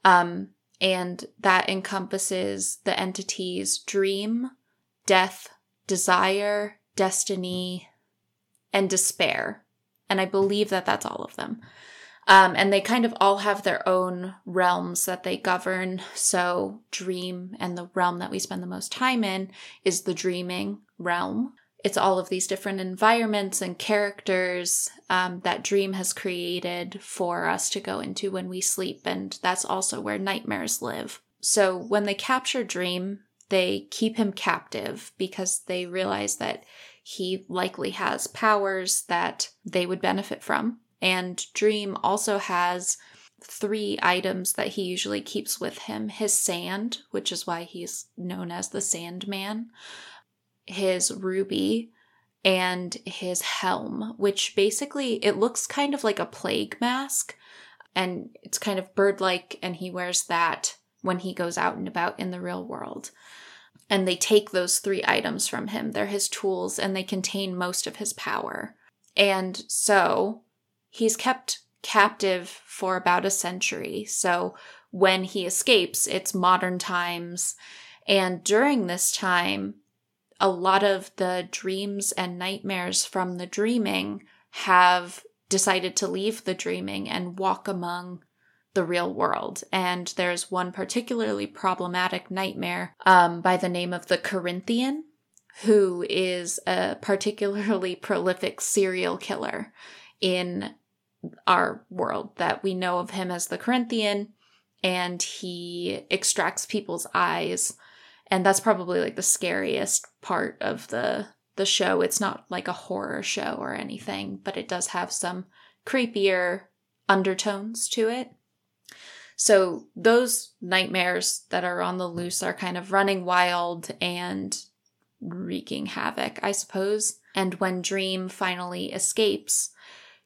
Um and that encompasses the entities dream death desire destiny, and despair. And I believe that that's all of them. Um, and they kind of all have their own realms that they govern. So, dream and the realm that we spend the most time in is the dreaming realm. It's all of these different environments and characters um, that Dream has created for us to go into when we sleep. And that's also where nightmares live. So, when they capture Dream, they keep him captive because they realize that he likely has powers that they would benefit from. And Dream also has three items that he usually keeps with him his sand, which is why he's known as the Sandman, his ruby, and his helm, which basically it looks kind of like a plague mask and it's kind of bird like, and he wears that when he goes out and about in the real world. And they take those three items from him. They're his tools and they contain most of his power. And so he's kept captive for about a century. So when he escapes, it's modern times. And during this time, a lot of the dreams and nightmares from the dreaming have decided to leave the dreaming and walk among the real world. And there's one particularly problematic nightmare um, by the name of the Corinthian, who is a particularly [laughs] prolific serial killer in our world that we know of him as the Corinthian, and he extracts people's eyes. And that's probably like the scariest part of the the show. It's not like a horror show or anything, but it does have some creepier undertones to it. So those nightmares that are on the loose are kind of running wild and wreaking havoc, I suppose. And when Dream finally escapes,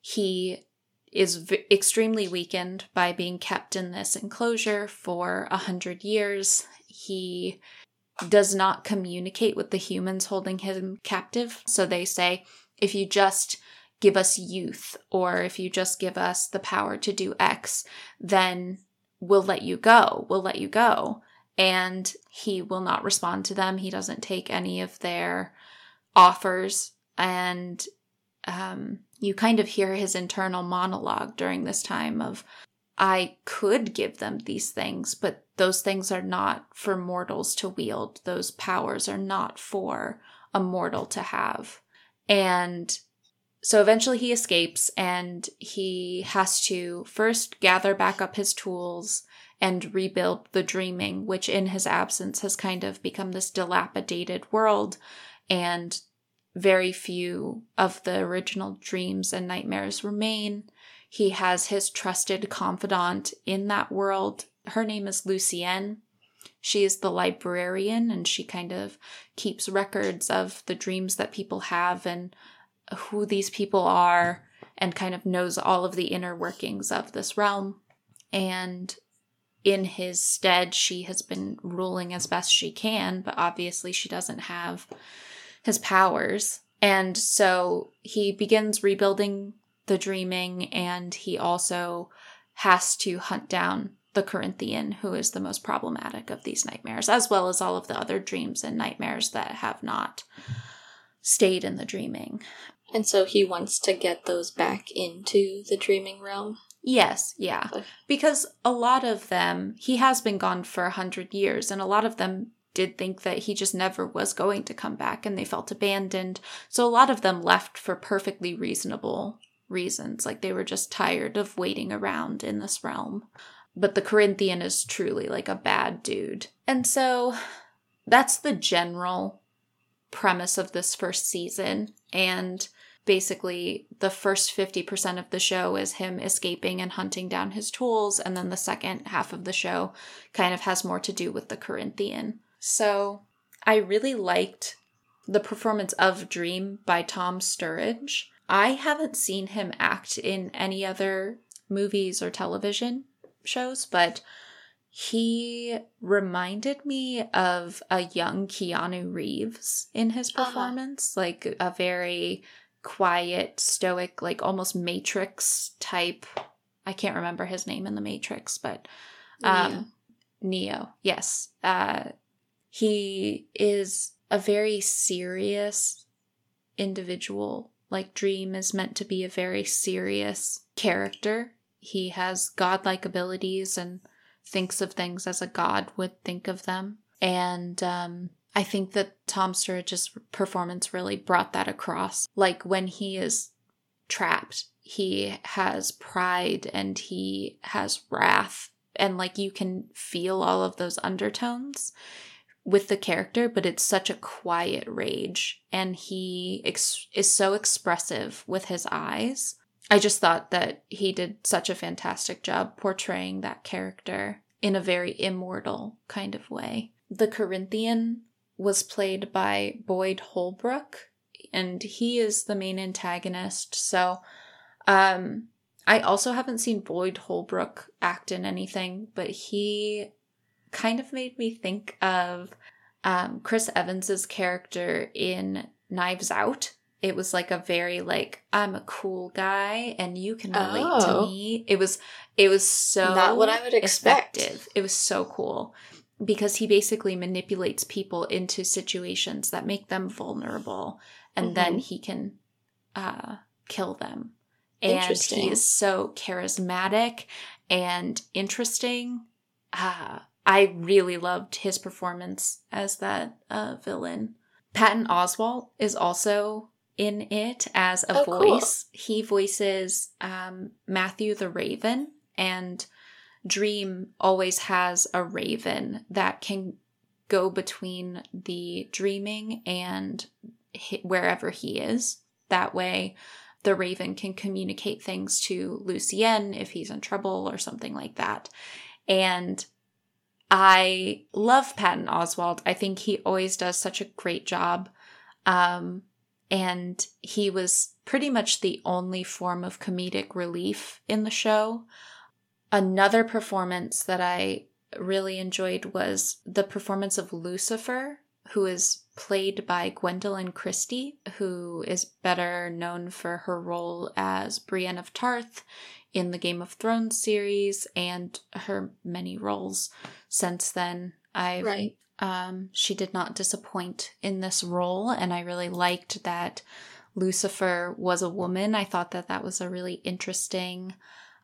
he is v- extremely weakened by being kept in this enclosure for a hundred years. He does not communicate with the humans holding him captive. So they say, if you just give us youth, or if you just give us the power to do X, then we'll let you go. We'll let you go. And he will not respond to them. He doesn't take any of their offers. And um, you kind of hear his internal monologue during this time of, I could give them these things, but those things are not for mortals to wield. Those powers are not for a mortal to have. And so eventually he escapes and he has to first gather back up his tools and rebuild the dreaming, which in his absence has kind of become this dilapidated world and very few of the original dreams and nightmares remain. He has his trusted confidant in that world. Her name is Lucienne. She is the librarian and she kind of keeps records of the dreams that people have and who these people are and kind of knows all of the inner workings of this realm. And in his stead, she has been ruling as best she can, but obviously she doesn't have his powers. And so he begins rebuilding the dreaming, and he also has to hunt down the Corinthian, who is the most problematic of these nightmares, as well as all of the other dreams and nightmares that have not stayed in the dreaming. And so he wants to get those back into the dreaming realm. Yes, yeah. Because a lot of them, he has been gone for a hundred years, and a lot of them did think that he just never was going to come back and they felt abandoned. So a lot of them left for perfectly reasonable reasons, like they were just tired of waiting around in this realm. But the Corinthian is truly like a bad dude. And so that's the general premise of this first season. And basically the first 50% of the show is him escaping and hunting down his tools and then the second half of the show kind of has more to do with the corinthian so i really liked the performance of dream by tom sturridge i haven't seen him act in any other movies or television shows but he reminded me of a young Keanu Reeves in his performance, uh-huh. like a very quiet, stoic, like almost Matrix type. I can't remember his name in the Matrix, but um, Neo. Neo yes. Uh, he is a very serious individual. Like Dream is meant to be a very serious character. He has godlike abilities and thinks of things as a god would think of them. And um, I think that Tom Sturridge's performance really brought that across. Like when he is trapped, he has pride and he has wrath. And like you can feel all of those undertones with the character, but it's such a quiet rage. And he ex- is so expressive with his eyes. I just thought that he did such a fantastic job portraying that character in a very immortal kind of way. The Corinthian was played by Boyd Holbrook, and he is the main antagonist. So, um, I also haven't seen Boyd Holbrook act in anything, but he kind of made me think of um, Chris Evans's character in Knives Out. It was like a very like I'm a cool guy and you can relate oh. to me. It was it was so not what I would expect. Effective. It was so cool because he basically manipulates people into situations that make them vulnerable and mm-hmm. then he can uh, kill them. And he is so charismatic and interesting. Uh, I really loved his performance as that uh, villain. Patton Oswalt is also in it as a oh, voice. Cool. He voices um, Matthew the Raven, and Dream always has a raven that can go between the dreaming and wherever he is. That way, the raven can communicate things to Lucienne if he's in trouble or something like that. And I love Patton Oswalt. I think he always does such a great job. Um, and he was pretty much the only form of comedic relief in the show. Another performance that I really enjoyed was the performance of Lucifer, who is played by Gwendoline Christie, who is better known for her role as Brienne of Tarth in the Game of Thrones series and her many roles since then. I right. Um, she did not disappoint in this role, and I really liked that Lucifer was a woman. I thought that that was a really interesting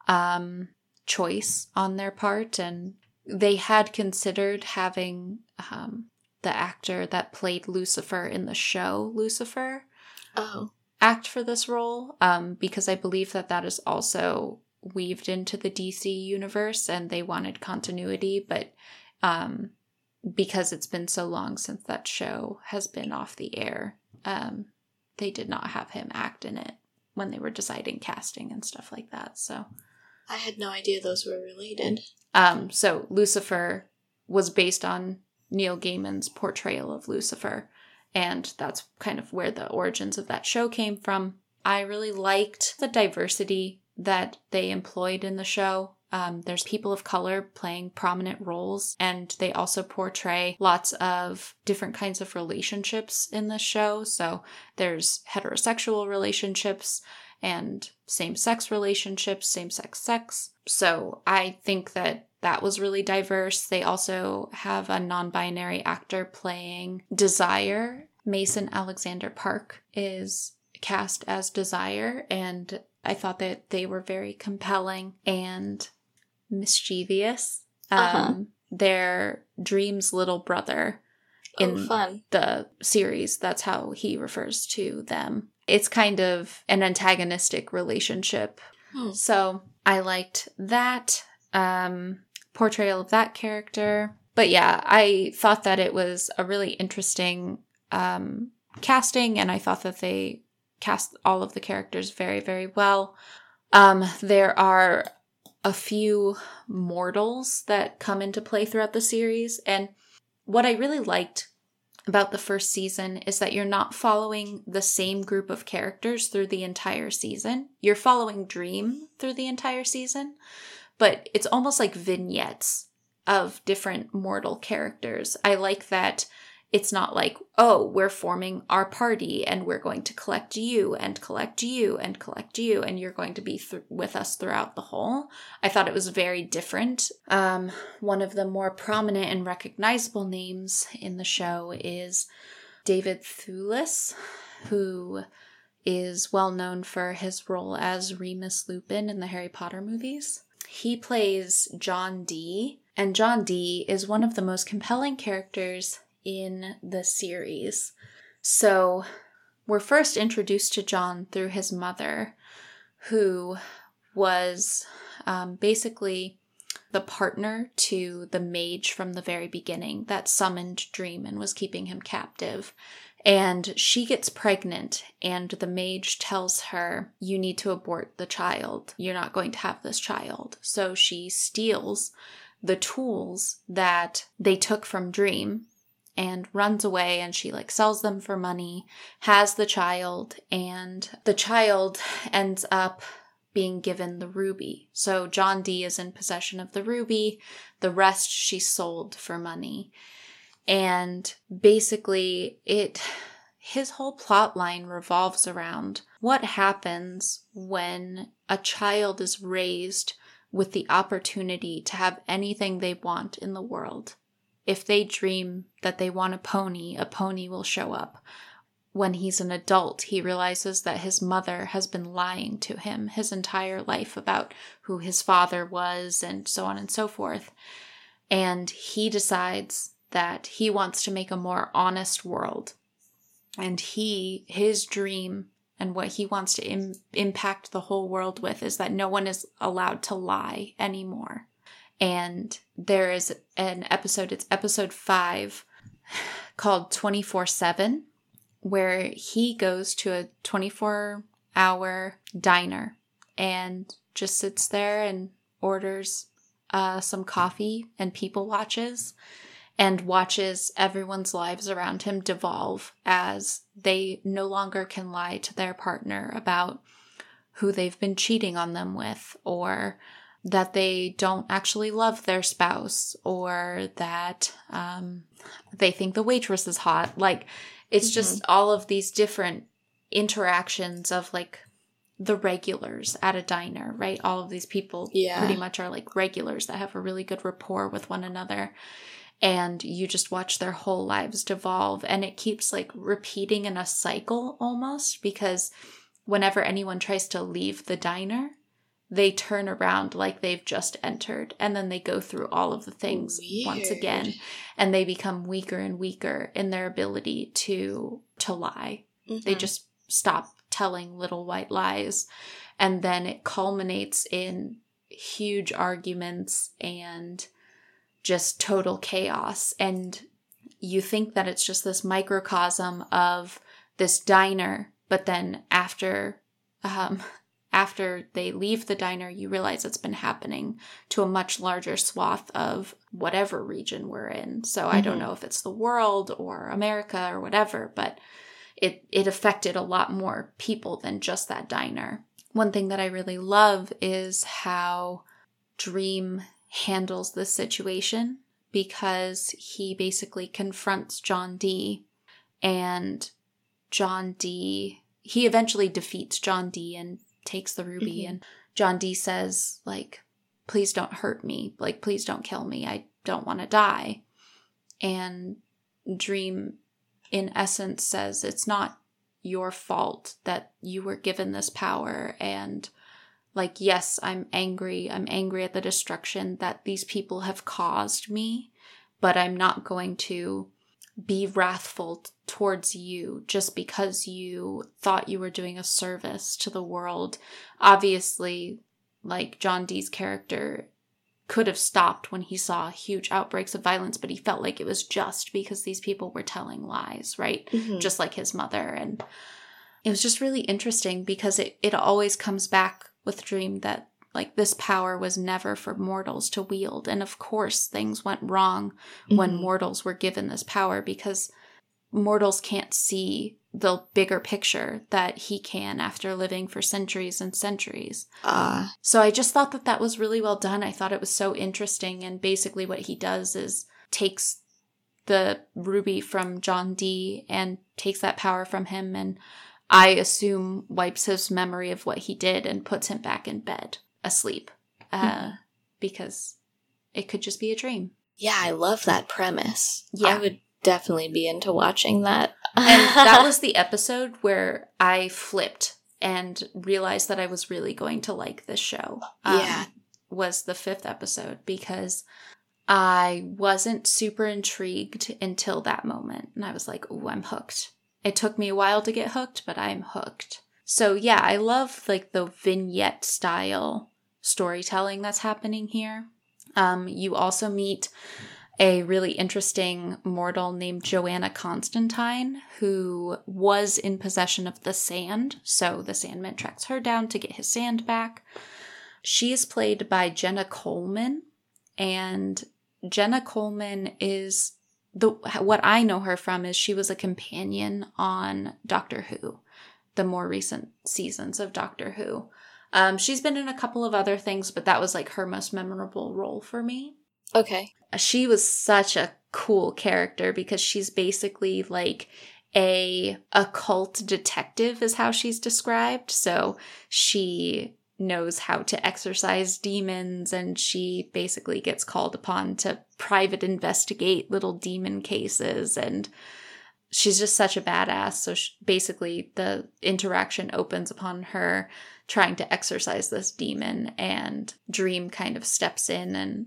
um, choice on their part, and they had considered having um, the actor that played Lucifer in the show Lucifer oh. act for this role um, because I believe that that is also weaved into the DC universe and they wanted continuity, but um, because it's been so long since that show has been off the air, um, they did not have him act in it when they were deciding casting and stuff like that. So I had no idea those were related. um so Lucifer was based on Neil Gaiman's portrayal of Lucifer and that's kind of where the origins of that show came from. I really liked the diversity that they employed in the show. Um, there's people of color playing prominent roles, and they also portray lots of different kinds of relationships in the show. So there's heterosexual relationships and same sex relationships, same sex sex. So I think that that was really diverse. They also have a non binary actor playing Desire. Mason Alexander Park is cast as Desire, and I thought that they were very compelling and mischievous. Uh-huh. Um, Their Dream's little brother in oh, fun. the series. That's how he refers to them. It's kind of an antagonistic relationship. Hmm. So I liked that um, portrayal of that character. But yeah, I thought that it was a really interesting um, casting, and I thought that they cast all of the characters very, very well. Um, there are a few mortals that come into play throughout the series, and what I really liked about the first season is that you're not following the same group of characters through the entire season. You're following Dream through the entire season, but it's almost like vignettes of different mortal characters. I like that it's not like, oh, we're forming our party and we're going to collect you and collect you and collect you and you're going to be th- with us throughout the whole. I thought it was very different. Um, one of the more prominent and recognizable names in the show is David Thewlis, who is well known for his role as Remus Lupin in the Harry Potter movies. He plays John Dee, and John Dee is one of the most compelling characters in the series. So, we're first introduced to John through his mother, who was um, basically the partner to the mage from the very beginning that summoned Dream and was keeping him captive. And she gets pregnant, and the mage tells her, You need to abort the child. You're not going to have this child. So she steals the tools that they took from Dream and runs away and she like sells them for money, has the child, and the child ends up being given the ruby. So John Dee is in possession of the ruby, the rest she sold for money. And basically it his whole plot line revolves around what happens when a child is raised with the opportunity to have anything they want in the world. If they dream that they want a pony, a pony will show up. When he's an adult, he realizes that his mother has been lying to him his entire life about who his father was and so on and so forth. And he decides that he wants to make a more honest world. And he, his dream and what he wants to Im- impact the whole world with is that no one is allowed to lie anymore. And there is an episode, it's episode five, [sighs] called 24 7, where he goes to a 24 hour diner and just sits there and orders uh, some coffee and people watches and watches everyone's lives around him devolve as they no longer can lie to their partner about who they've been cheating on them with or that they don't actually love their spouse or that um, they think the waitress is hot. Like, it's mm-hmm. just all of these different interactions of like the regulars at a diner, right? All of these people yeah. pretty much are like regulars that have a really good rapport with one another. And you just watch their whole lives devolve. And it keeps like repeating in a cycle almost because whenever anyone tries to leave the diner, they turn around like they've just entered and then they go through all of the things Weird. once again and they become weaker and weaker in their ability to to lie mm-hmm. they just stop telling little white lies and then it culminates in huge arguments and just total chaos and you think that it's just this microcosm of this diner But then after um, after they leave the diner, you realize it's been happening to a much larger swath of whatever region we're in. So mm-hmm. I don't mm-hmm. know if it's the world or America or whatever, but it it affected a lot more people than just that diner. One thing that I really love is how Dream handles this situation because he basically confronts John Dee and John Dee he eventually defeats John Dee and takes the ruby mm-hmm. and John Dee says like please don't hurt me. Like please don't kill me. I don't want to die. And Dream in essence says it's not your fault that you were given this power and like yes i'm angry. I'm angry at the destruction that these people have caused me but i'm not going to be wrathful towards you just because you thought you were doing a service to the world. Obviously, like John Dee's character could have stopped when he saw huge outbreaks of violence, but he felt like it was just because these people were telling lies, right? Mm-hmm. Just like his mother. And it was just really interesting because it, it always comes back with Dream that like this power was never for mortals to wield. And of course, things went wrong mm-hmm. when mortals were given this power because mortals can't see the bigger picture that he can after living for centuries and centuries. Uh. So I just thought that that was really well done. I thought it was so interesting. And basically, what he does is takes the ruby from John Dee and takes that power from him and I assume wipes his memory of what he did and puts him back in bed asleep uh, mm-hmm. because it could just be a dream. Yeah, I love that premise. Yeah. I would definitely be into watching that. [laughs] and that was the episode where I flipped and realized that I was really going to like this show. Um, yeah. Was the fifth episode because I wasn't super intrigued until that moment. And I was like, oh, I'm hooked. It took me a while to get hooked, but I'm hooked. So yeah, I love like the vignette style storytelling that's happening here. Um, you also meet a really interesting mortal named Johanna Constantine, who was in possession of the sand. So the Sandman tracks her down to get his sand back. She is played by Jenna Coleman, and Jenna Coleman is the what I know her from is she was a companion on Doctor Who, the more recent seasons of Doctor Who. Um, she's been in a couple of other things, but that was like her most memorable role for me. Okay. She was such a cool character because she's basically like a occult detective is how she's described. So she knows how to exorcise demons and she basically gets called upon to private investigate little demon cases and she's just such a badass so she, basically the interaction opens upon her trying to exorcise this demon and dream kind of steps in and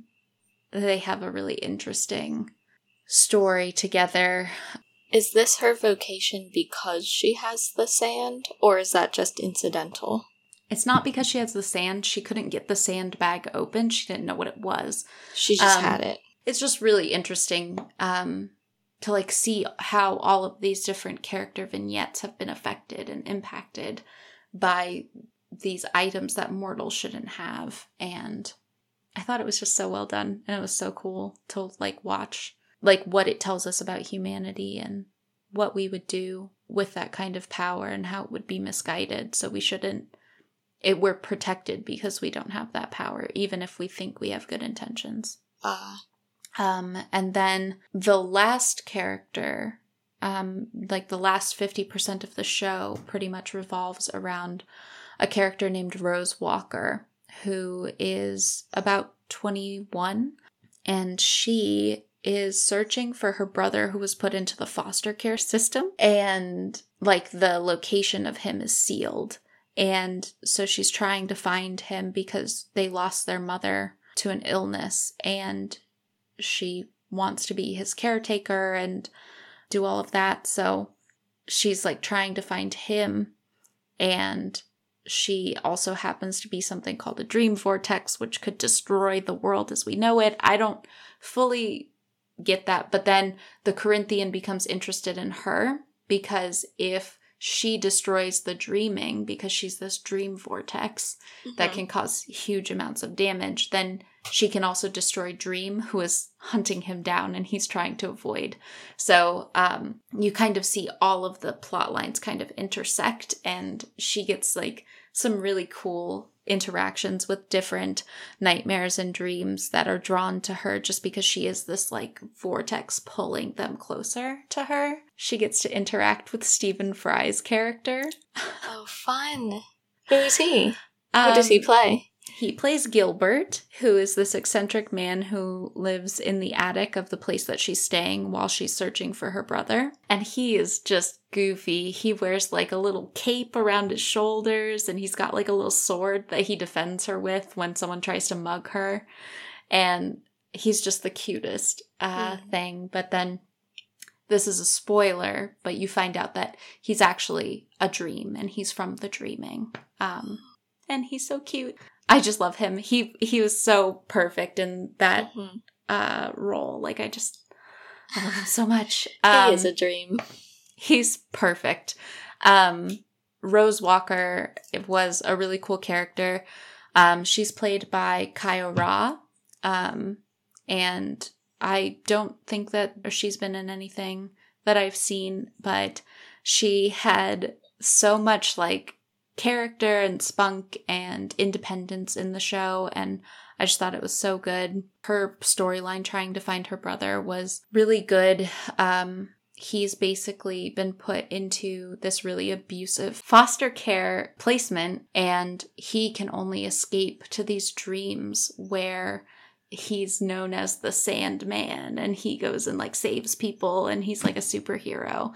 they have a really interesting story together. Is this her vocation because she has the sand or is that just incidental? It's not because she has the sand. She couldn't get the sand bag open. She didn't know what it was. She just um, had it. it's just really interesting um, to like see how all of these different character vignettes have been affected and impacted by these items that mortals shouldn't have and i thought it was just so well done and it was so cool to like watch like what it tells us about humanity and what we would do with that kind of power and how it would be misguided. So we shouldn't it we're protected because we don't have that power even if we think we have good intentions. Ah. Uh. Um, and then the last character, um, like the last 50% of the show, pretty much revolves around a character named Rose Walker, who is about 21. And she is searching for her brother who was put into the foster care system. And like the location of him is sealed. And so she's trying to find him because they lost their mother to an illness. And she wants to be his caretaker and do all of that. So she's like trying to find him. And she also happens to be something called a dream vortex, which could destroy the world as we know it. I don't fully get that. But then the Corinthian becomes interested in her because if she destroys the dreaming because she's this dream vortex that Mhm. can cause huge amounts of damage, then she can also destroy Dream, who is hunting him down and he's trying to avoid. So um, you kind of see all of the plot lines kind of intersect, and she gets like some really cool interactions with different nightmares and dreams that are drawn to her just because she is this like vortex pulling them closer to her. She gets to interact with Stephen Fry's character. Oh, fun. Who is he? Who does he Um, play? He plays Gilbert, who is this eccentric man who lives in the attic of the place that she's staying while she's searching for her brother. And he is just goofy. He wears like a little cape around his shoulders and he's got like a little sword that he defends her with when someone tries to mug her. And he's just the cutest uh, Mhm. thing. But then this is a spoiler, but you find out that he's actually a dream and he's from the dreaming. Um, and he's so cute. I just love him. He he was so perfect in that Mhm. uh role. Like I just I love him so much. [laughs] he Um, is a dream. he's perfect. Um Rose Walker was a really cool character. Um she's played by Kyo Ra. Um and I don't think that she's been in anything that I've seen, but she had so much like character and spunk and independence in the show and I just thought it was so good. Her storyline trying to find her brother was really good. Um he's basically been put into this really abusive foster care placement and he can only escape to these dreams where he's known as the Sandman and he goes and like saves people and he's like a superhero.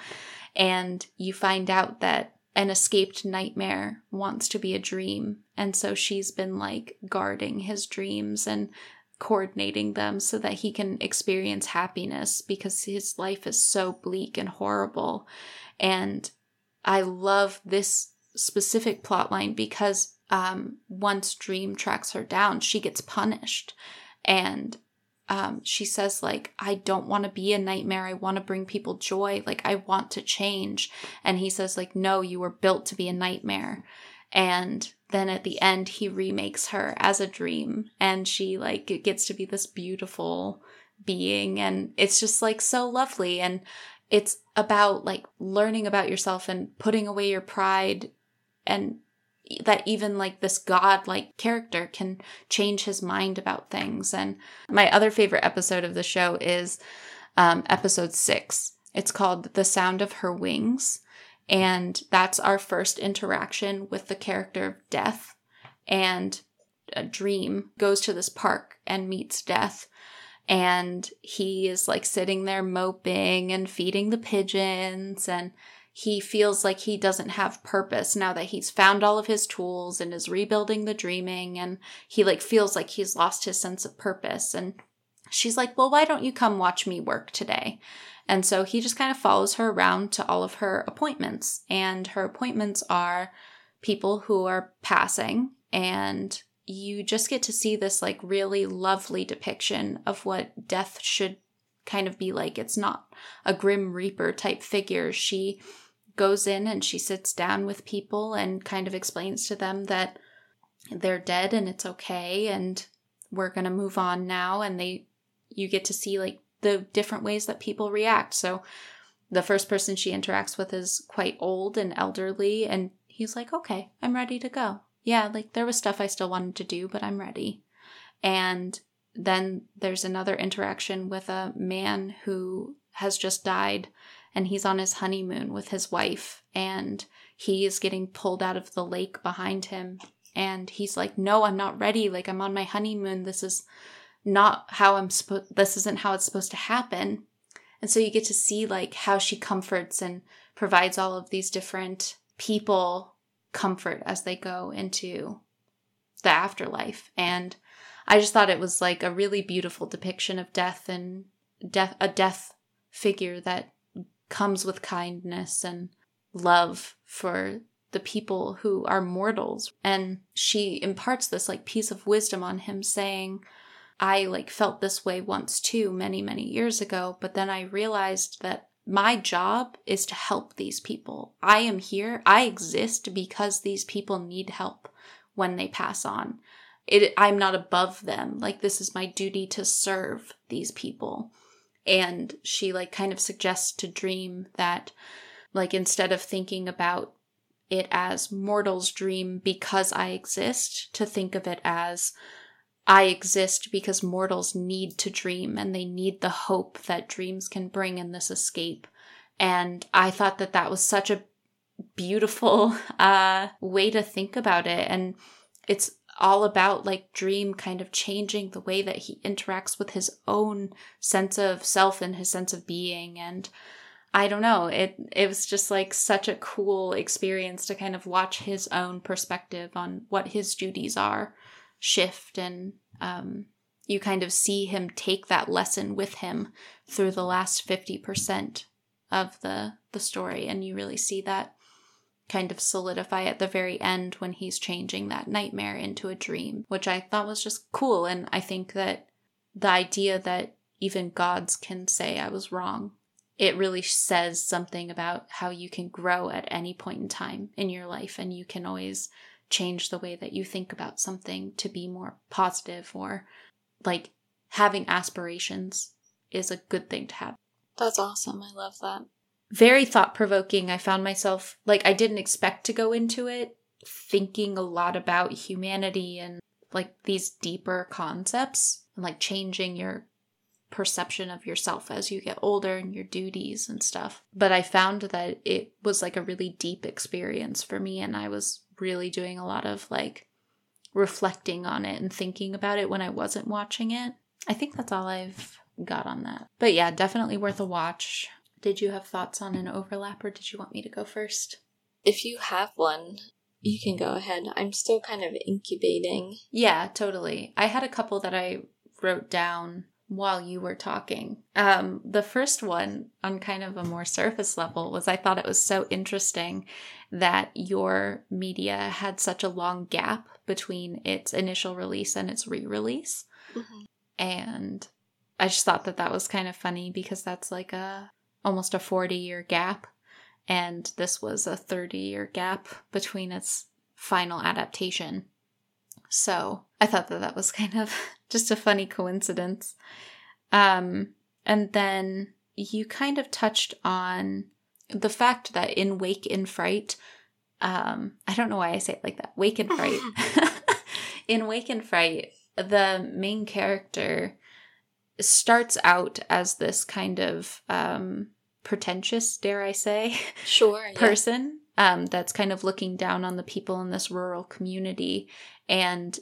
And you find out that an escaped nightmare wants to be a dream. And so she's been like guarding his dreams and coordinating them so that he can experience happiness because his life is so bleak and horrible. And I love this specific plotline because um, once Dream tracks her down, she gets punished. And um, she says, like, I don't want to be a nightmare. I want to bring people joy. Like, I want to change. And he says, like, no, you were built to be a nightmare. And then at the end, he remakes her as a dream. And she, like, gets to be this beautiful being. And it's just, like, so lovely. And it's about, like, learning about yourself and putting away your pride and that even like this god-like character can change his mind about things. And my other favorite episode of the show is um, episode six. It's called the sound of her wings. And that's our first interaction with the character of death. And a dream goes to this park and meets death. And he is like sitting there moping and feeding the pigeons. And he feels like he doesn't have purpose now that he's found all of his tools and is rebuilding the dreaming and he like feels like he's lost his sense of purpose. And she's like well why don't you come watch me work today? And so he just kind of follows her around to all of her appointments. And her appointments are people who are passing and you just get to see this like really lovely depiction of what death should kind of be like. It's not a grim reaper type figure. She goes in and she sits down with people and kind of explains to them that they're dead and it's okay and we're going to move on now and they you get to see like the different ways that people react. So the first person she interacts with is quite old and elderly and he's like okay i'm ready to go. Yeah like there was stuff i still wanted to do but i'm ready. And then there's another interaction with a man who has just died and he's on his honeymoon with his wife and he is getting pulled out of the lake behind him. And he's like no i'm not ready. Like i'm on my honeymoon. This is not how i'm supposed this isn't how it's supposed to happen. And so you get to see like how she comforts and provides all of these different people comfort as they go into the afterlife. And i just thought it was like a really beautiful depiction of death and death a death figure that comes with kindness and love for the people who are mortals and she imparts this like piece of wisdom on him saying i like felt this way once too many many years ago but then i realized that my job is to help these people. I am here. I exist because these people need help when they pass on. It, I'm not above them. Like, this is my duty to serve these people. And she, like, kind of suggests to Dream that, like, instead of thinking about it as mortal's dream because I exist, to think of it as I exist because mortals need to dream and they need the hope that dreams can bring in this escape. And I thought that that was such a beautiful [laughs] uh, way to think about it. And it's all about like Dream kind of changing the way that he interacts with his own sense of self and his sense of being. And I don't know, it it was just like such a cool experience to kind of watch his own perspective on what his duties are shift and um, you kind of see him take that lesson with him through the last 50% of the the story and you really see that kind of solidify at the very end when he's changing that nightmare into a dream which i thought was just cool and i think that the idea that even gods can say i was wrong it really says something about how you can grow at any point in time in your life and you can always change the way that you think about something to be more positive or like having aspirations is a good thing to have. That's awesome. I love that. Very thought provoking. I found myself like I didn't expect to go into it thinking a lot about humanity and like these deeper concepts and like changing your perception of yourself as you get older and your duties and stuff. But I found that it was like a really deep experience for me and I was really doing a lot of like reflecting on it and thinking about it when I wasn't watching it. I think that's all I've got on that. But yeah, definitely worth a watch. Did you have thoughts on an overlap or did you want me to go first? If you have one, you can go ahead. I'm still kind of incubating. Yeah, totally. I had a couple that I wrote down while you were talking. Um, the first one, on kind of a more surface level, was I thought it was so interesting that your media had such a long gap between its initial release and its re release. Mm-hmm. And I just thought that that was kind of funny because that's like a almost a 40 year gap. And this was a 30 year gap between its final adaptation. So I thought that that was [laughs] kind of just a funny coincidence. Um, and then you kind of touched on the fact that in Wake in Fright, um, I don't know why I say it like that. Wake in Fright. [laughs] [laughs] in Wake in Fright, the main character starts out as this kind of um, pretentious, dare I say, [laughs] sure, person um, that's kind of looking down on the people in this rural community. And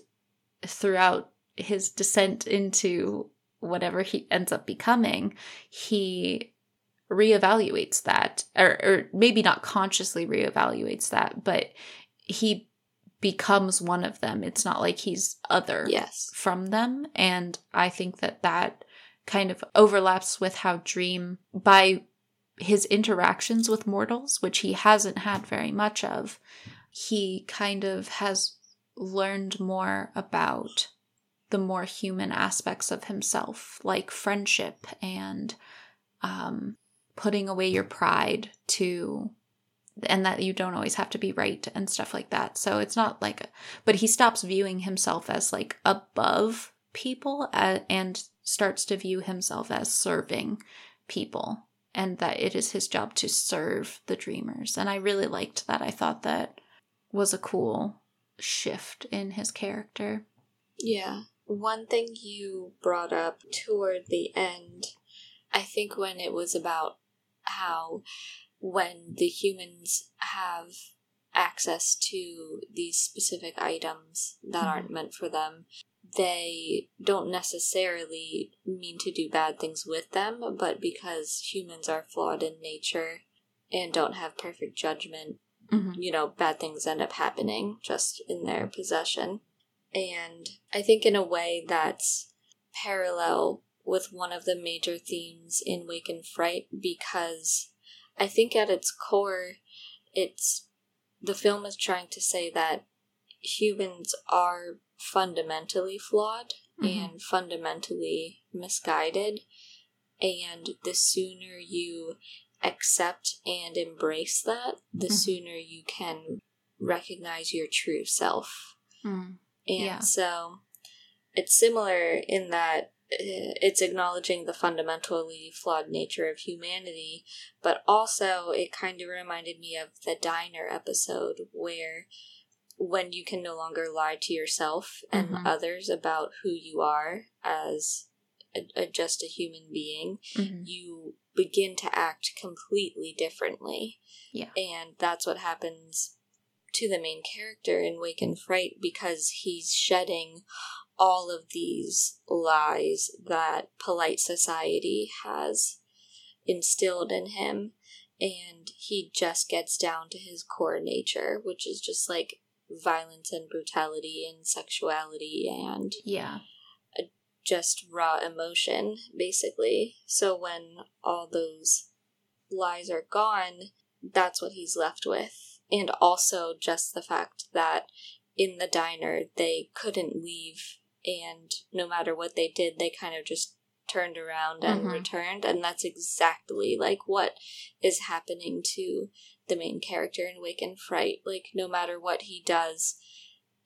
throughout his descent into whatever he ends up becoming, he reevaluates that, or, or maybe not consciously reevaluates that, but he becomes one of them. It's not like he's other yes. from them. And I think that that kind of overlaps with how Dream, by his interactions with mortals, which he hasn't had very much of, he kind of has learned more about the more human aspects of himself, like friendship and um, putting away your pride to and that you don't always have to be right and stuff like that. So it's not like, but he stops viewing himself as like above people uh, and starts to view himself as serving people and that it is his job to serve the dreamers. And I really liked that. I thought that was a cool shift in his character. Yeah. One thing you brought up toward the end, I think when it was about how when the humans have access to these specific items that mm-hmm. aren't meant for them, they don't necessarily mean to do bad things with them, but because humans are flawed in nature and don't have perfect judgment, mm-hmm. you know, bad things end up happening just in their possession. And I think, in a way, that's parallel with one of the major themes in Wake in Fright because I think at its core, it's the film is trying to say that humans are fundamentally flawed mm-hmm. and fundamentally misguided. And the sooner you accept and embrace that, the Mhm. sooner you can recognize your true self. Mm. And Yeah. so it's similar in that it's acknowledging the fundamentally flawed nature of humanity, but also it kind of reminded me of the diner episode where when you can no longer lie to yourself and Mhm. others about who you are as a, a, just a human being, Mhm. you begin to act completely differently. Yeah. And that's what happens to the main character in Wake in Fright because he's shedding all of these lies that polite society has instilled in him. And he just gets down to his core nature, which is just like violence and brutality and sexuality and Yeah. just raw emotion, basically. So when all those lies are gone, that's what he's left with. And also just the fact that in the diner, they couldn't leave, and no matter what they did, they kind of just turned around and Mhm. returned. And that's exactly like what is happening to the main character in Wake in Fright. Like, no matter what he does,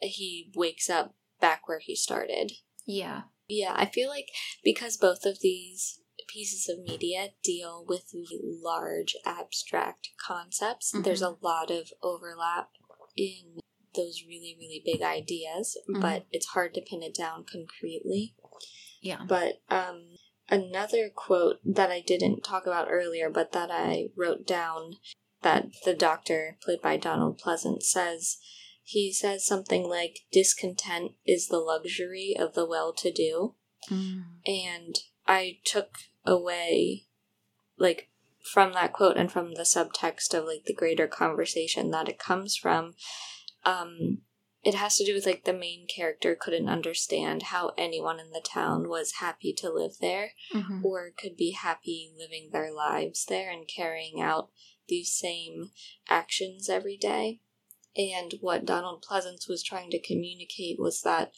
he wakes up back where he started. Yeah. Yeah, I feel like because both of these pieces of media deal with large abstract concepts, there's a lot of overlap in those really, really big ideas, but it's hard to pin it down concretely. Yeah. But um, another quote that I didn't talk about earlier, but that I wrote down that the doctor, played by Donald Pleasence, says he says something like, Discontent is the luxury of the well to do. Mm. And I took away, like, from that quote and from the subtext of, like, the greater conversation that it comes from, um, it has to do with, like, the main character couldn't understand how anyone in the town was happy to live there Mhm. or could be happy living their lives there and carrying out these same actions every day. And what Donald Pleasence was trying to communicate was that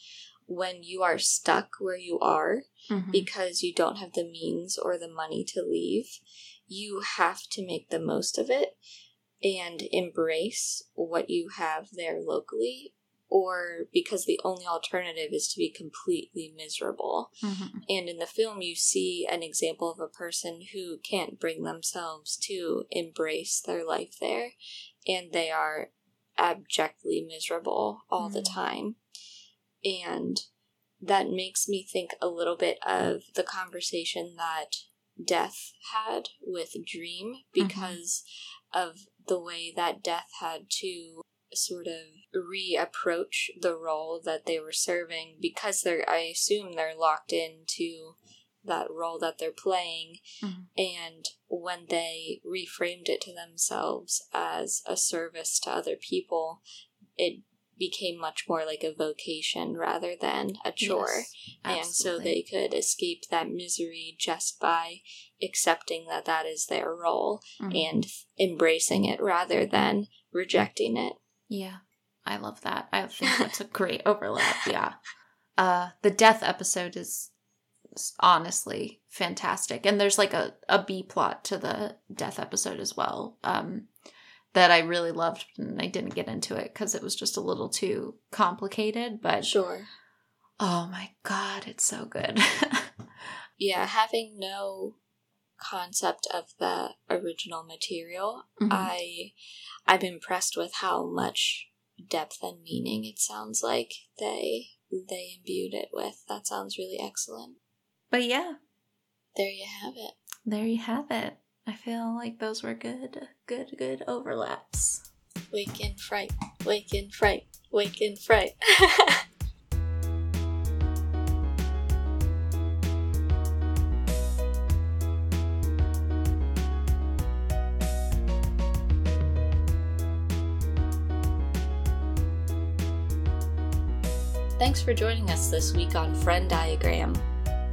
when you are stuck where you are Mhm. because you don't have the means or the money to leave, you have to make the most of it and embrace what you have there locally. Or because the only alternative is to be completely miserable. Mhm. And in the film, you see an example of a person who can't bring themselves to embrace their life there, and they are abjectly miserable all the Mm. time. And that makes me think a little bit of the conversation that Death had with Dream because of the way that Death had to sort of reapproach the role that they were serving because they're I assume they're locked into that role that they're playing Mhm. and when they reframed it to themselves as a service to other people it became much more like a vocation rather than a chore Yes, and so they could escape that misery just by accepting that that is their role Mhm. and embracing it rather than rejecting it Yeah, I love that. I think [laughs] that's a great overlap. Yeah. Uh, the death episode is honestly fantastic, and there's like a a B plot to the death episode as well. Um, that I really loved, and I didn't get into it because it was just a little too complicated. But sure oh my god, it's so good. [laughs] yeah having no concept of the original material Mhm. i i'm impressed with how much depth and meaning it sounds like they they imbued it with that sounds really excellent but yeah, there you have it there you have it. I feel like those were good, good, good overlaps. wake in fright wake in fright wake in fright [laughs] Thanks for joining us this week on Frenn Diagram.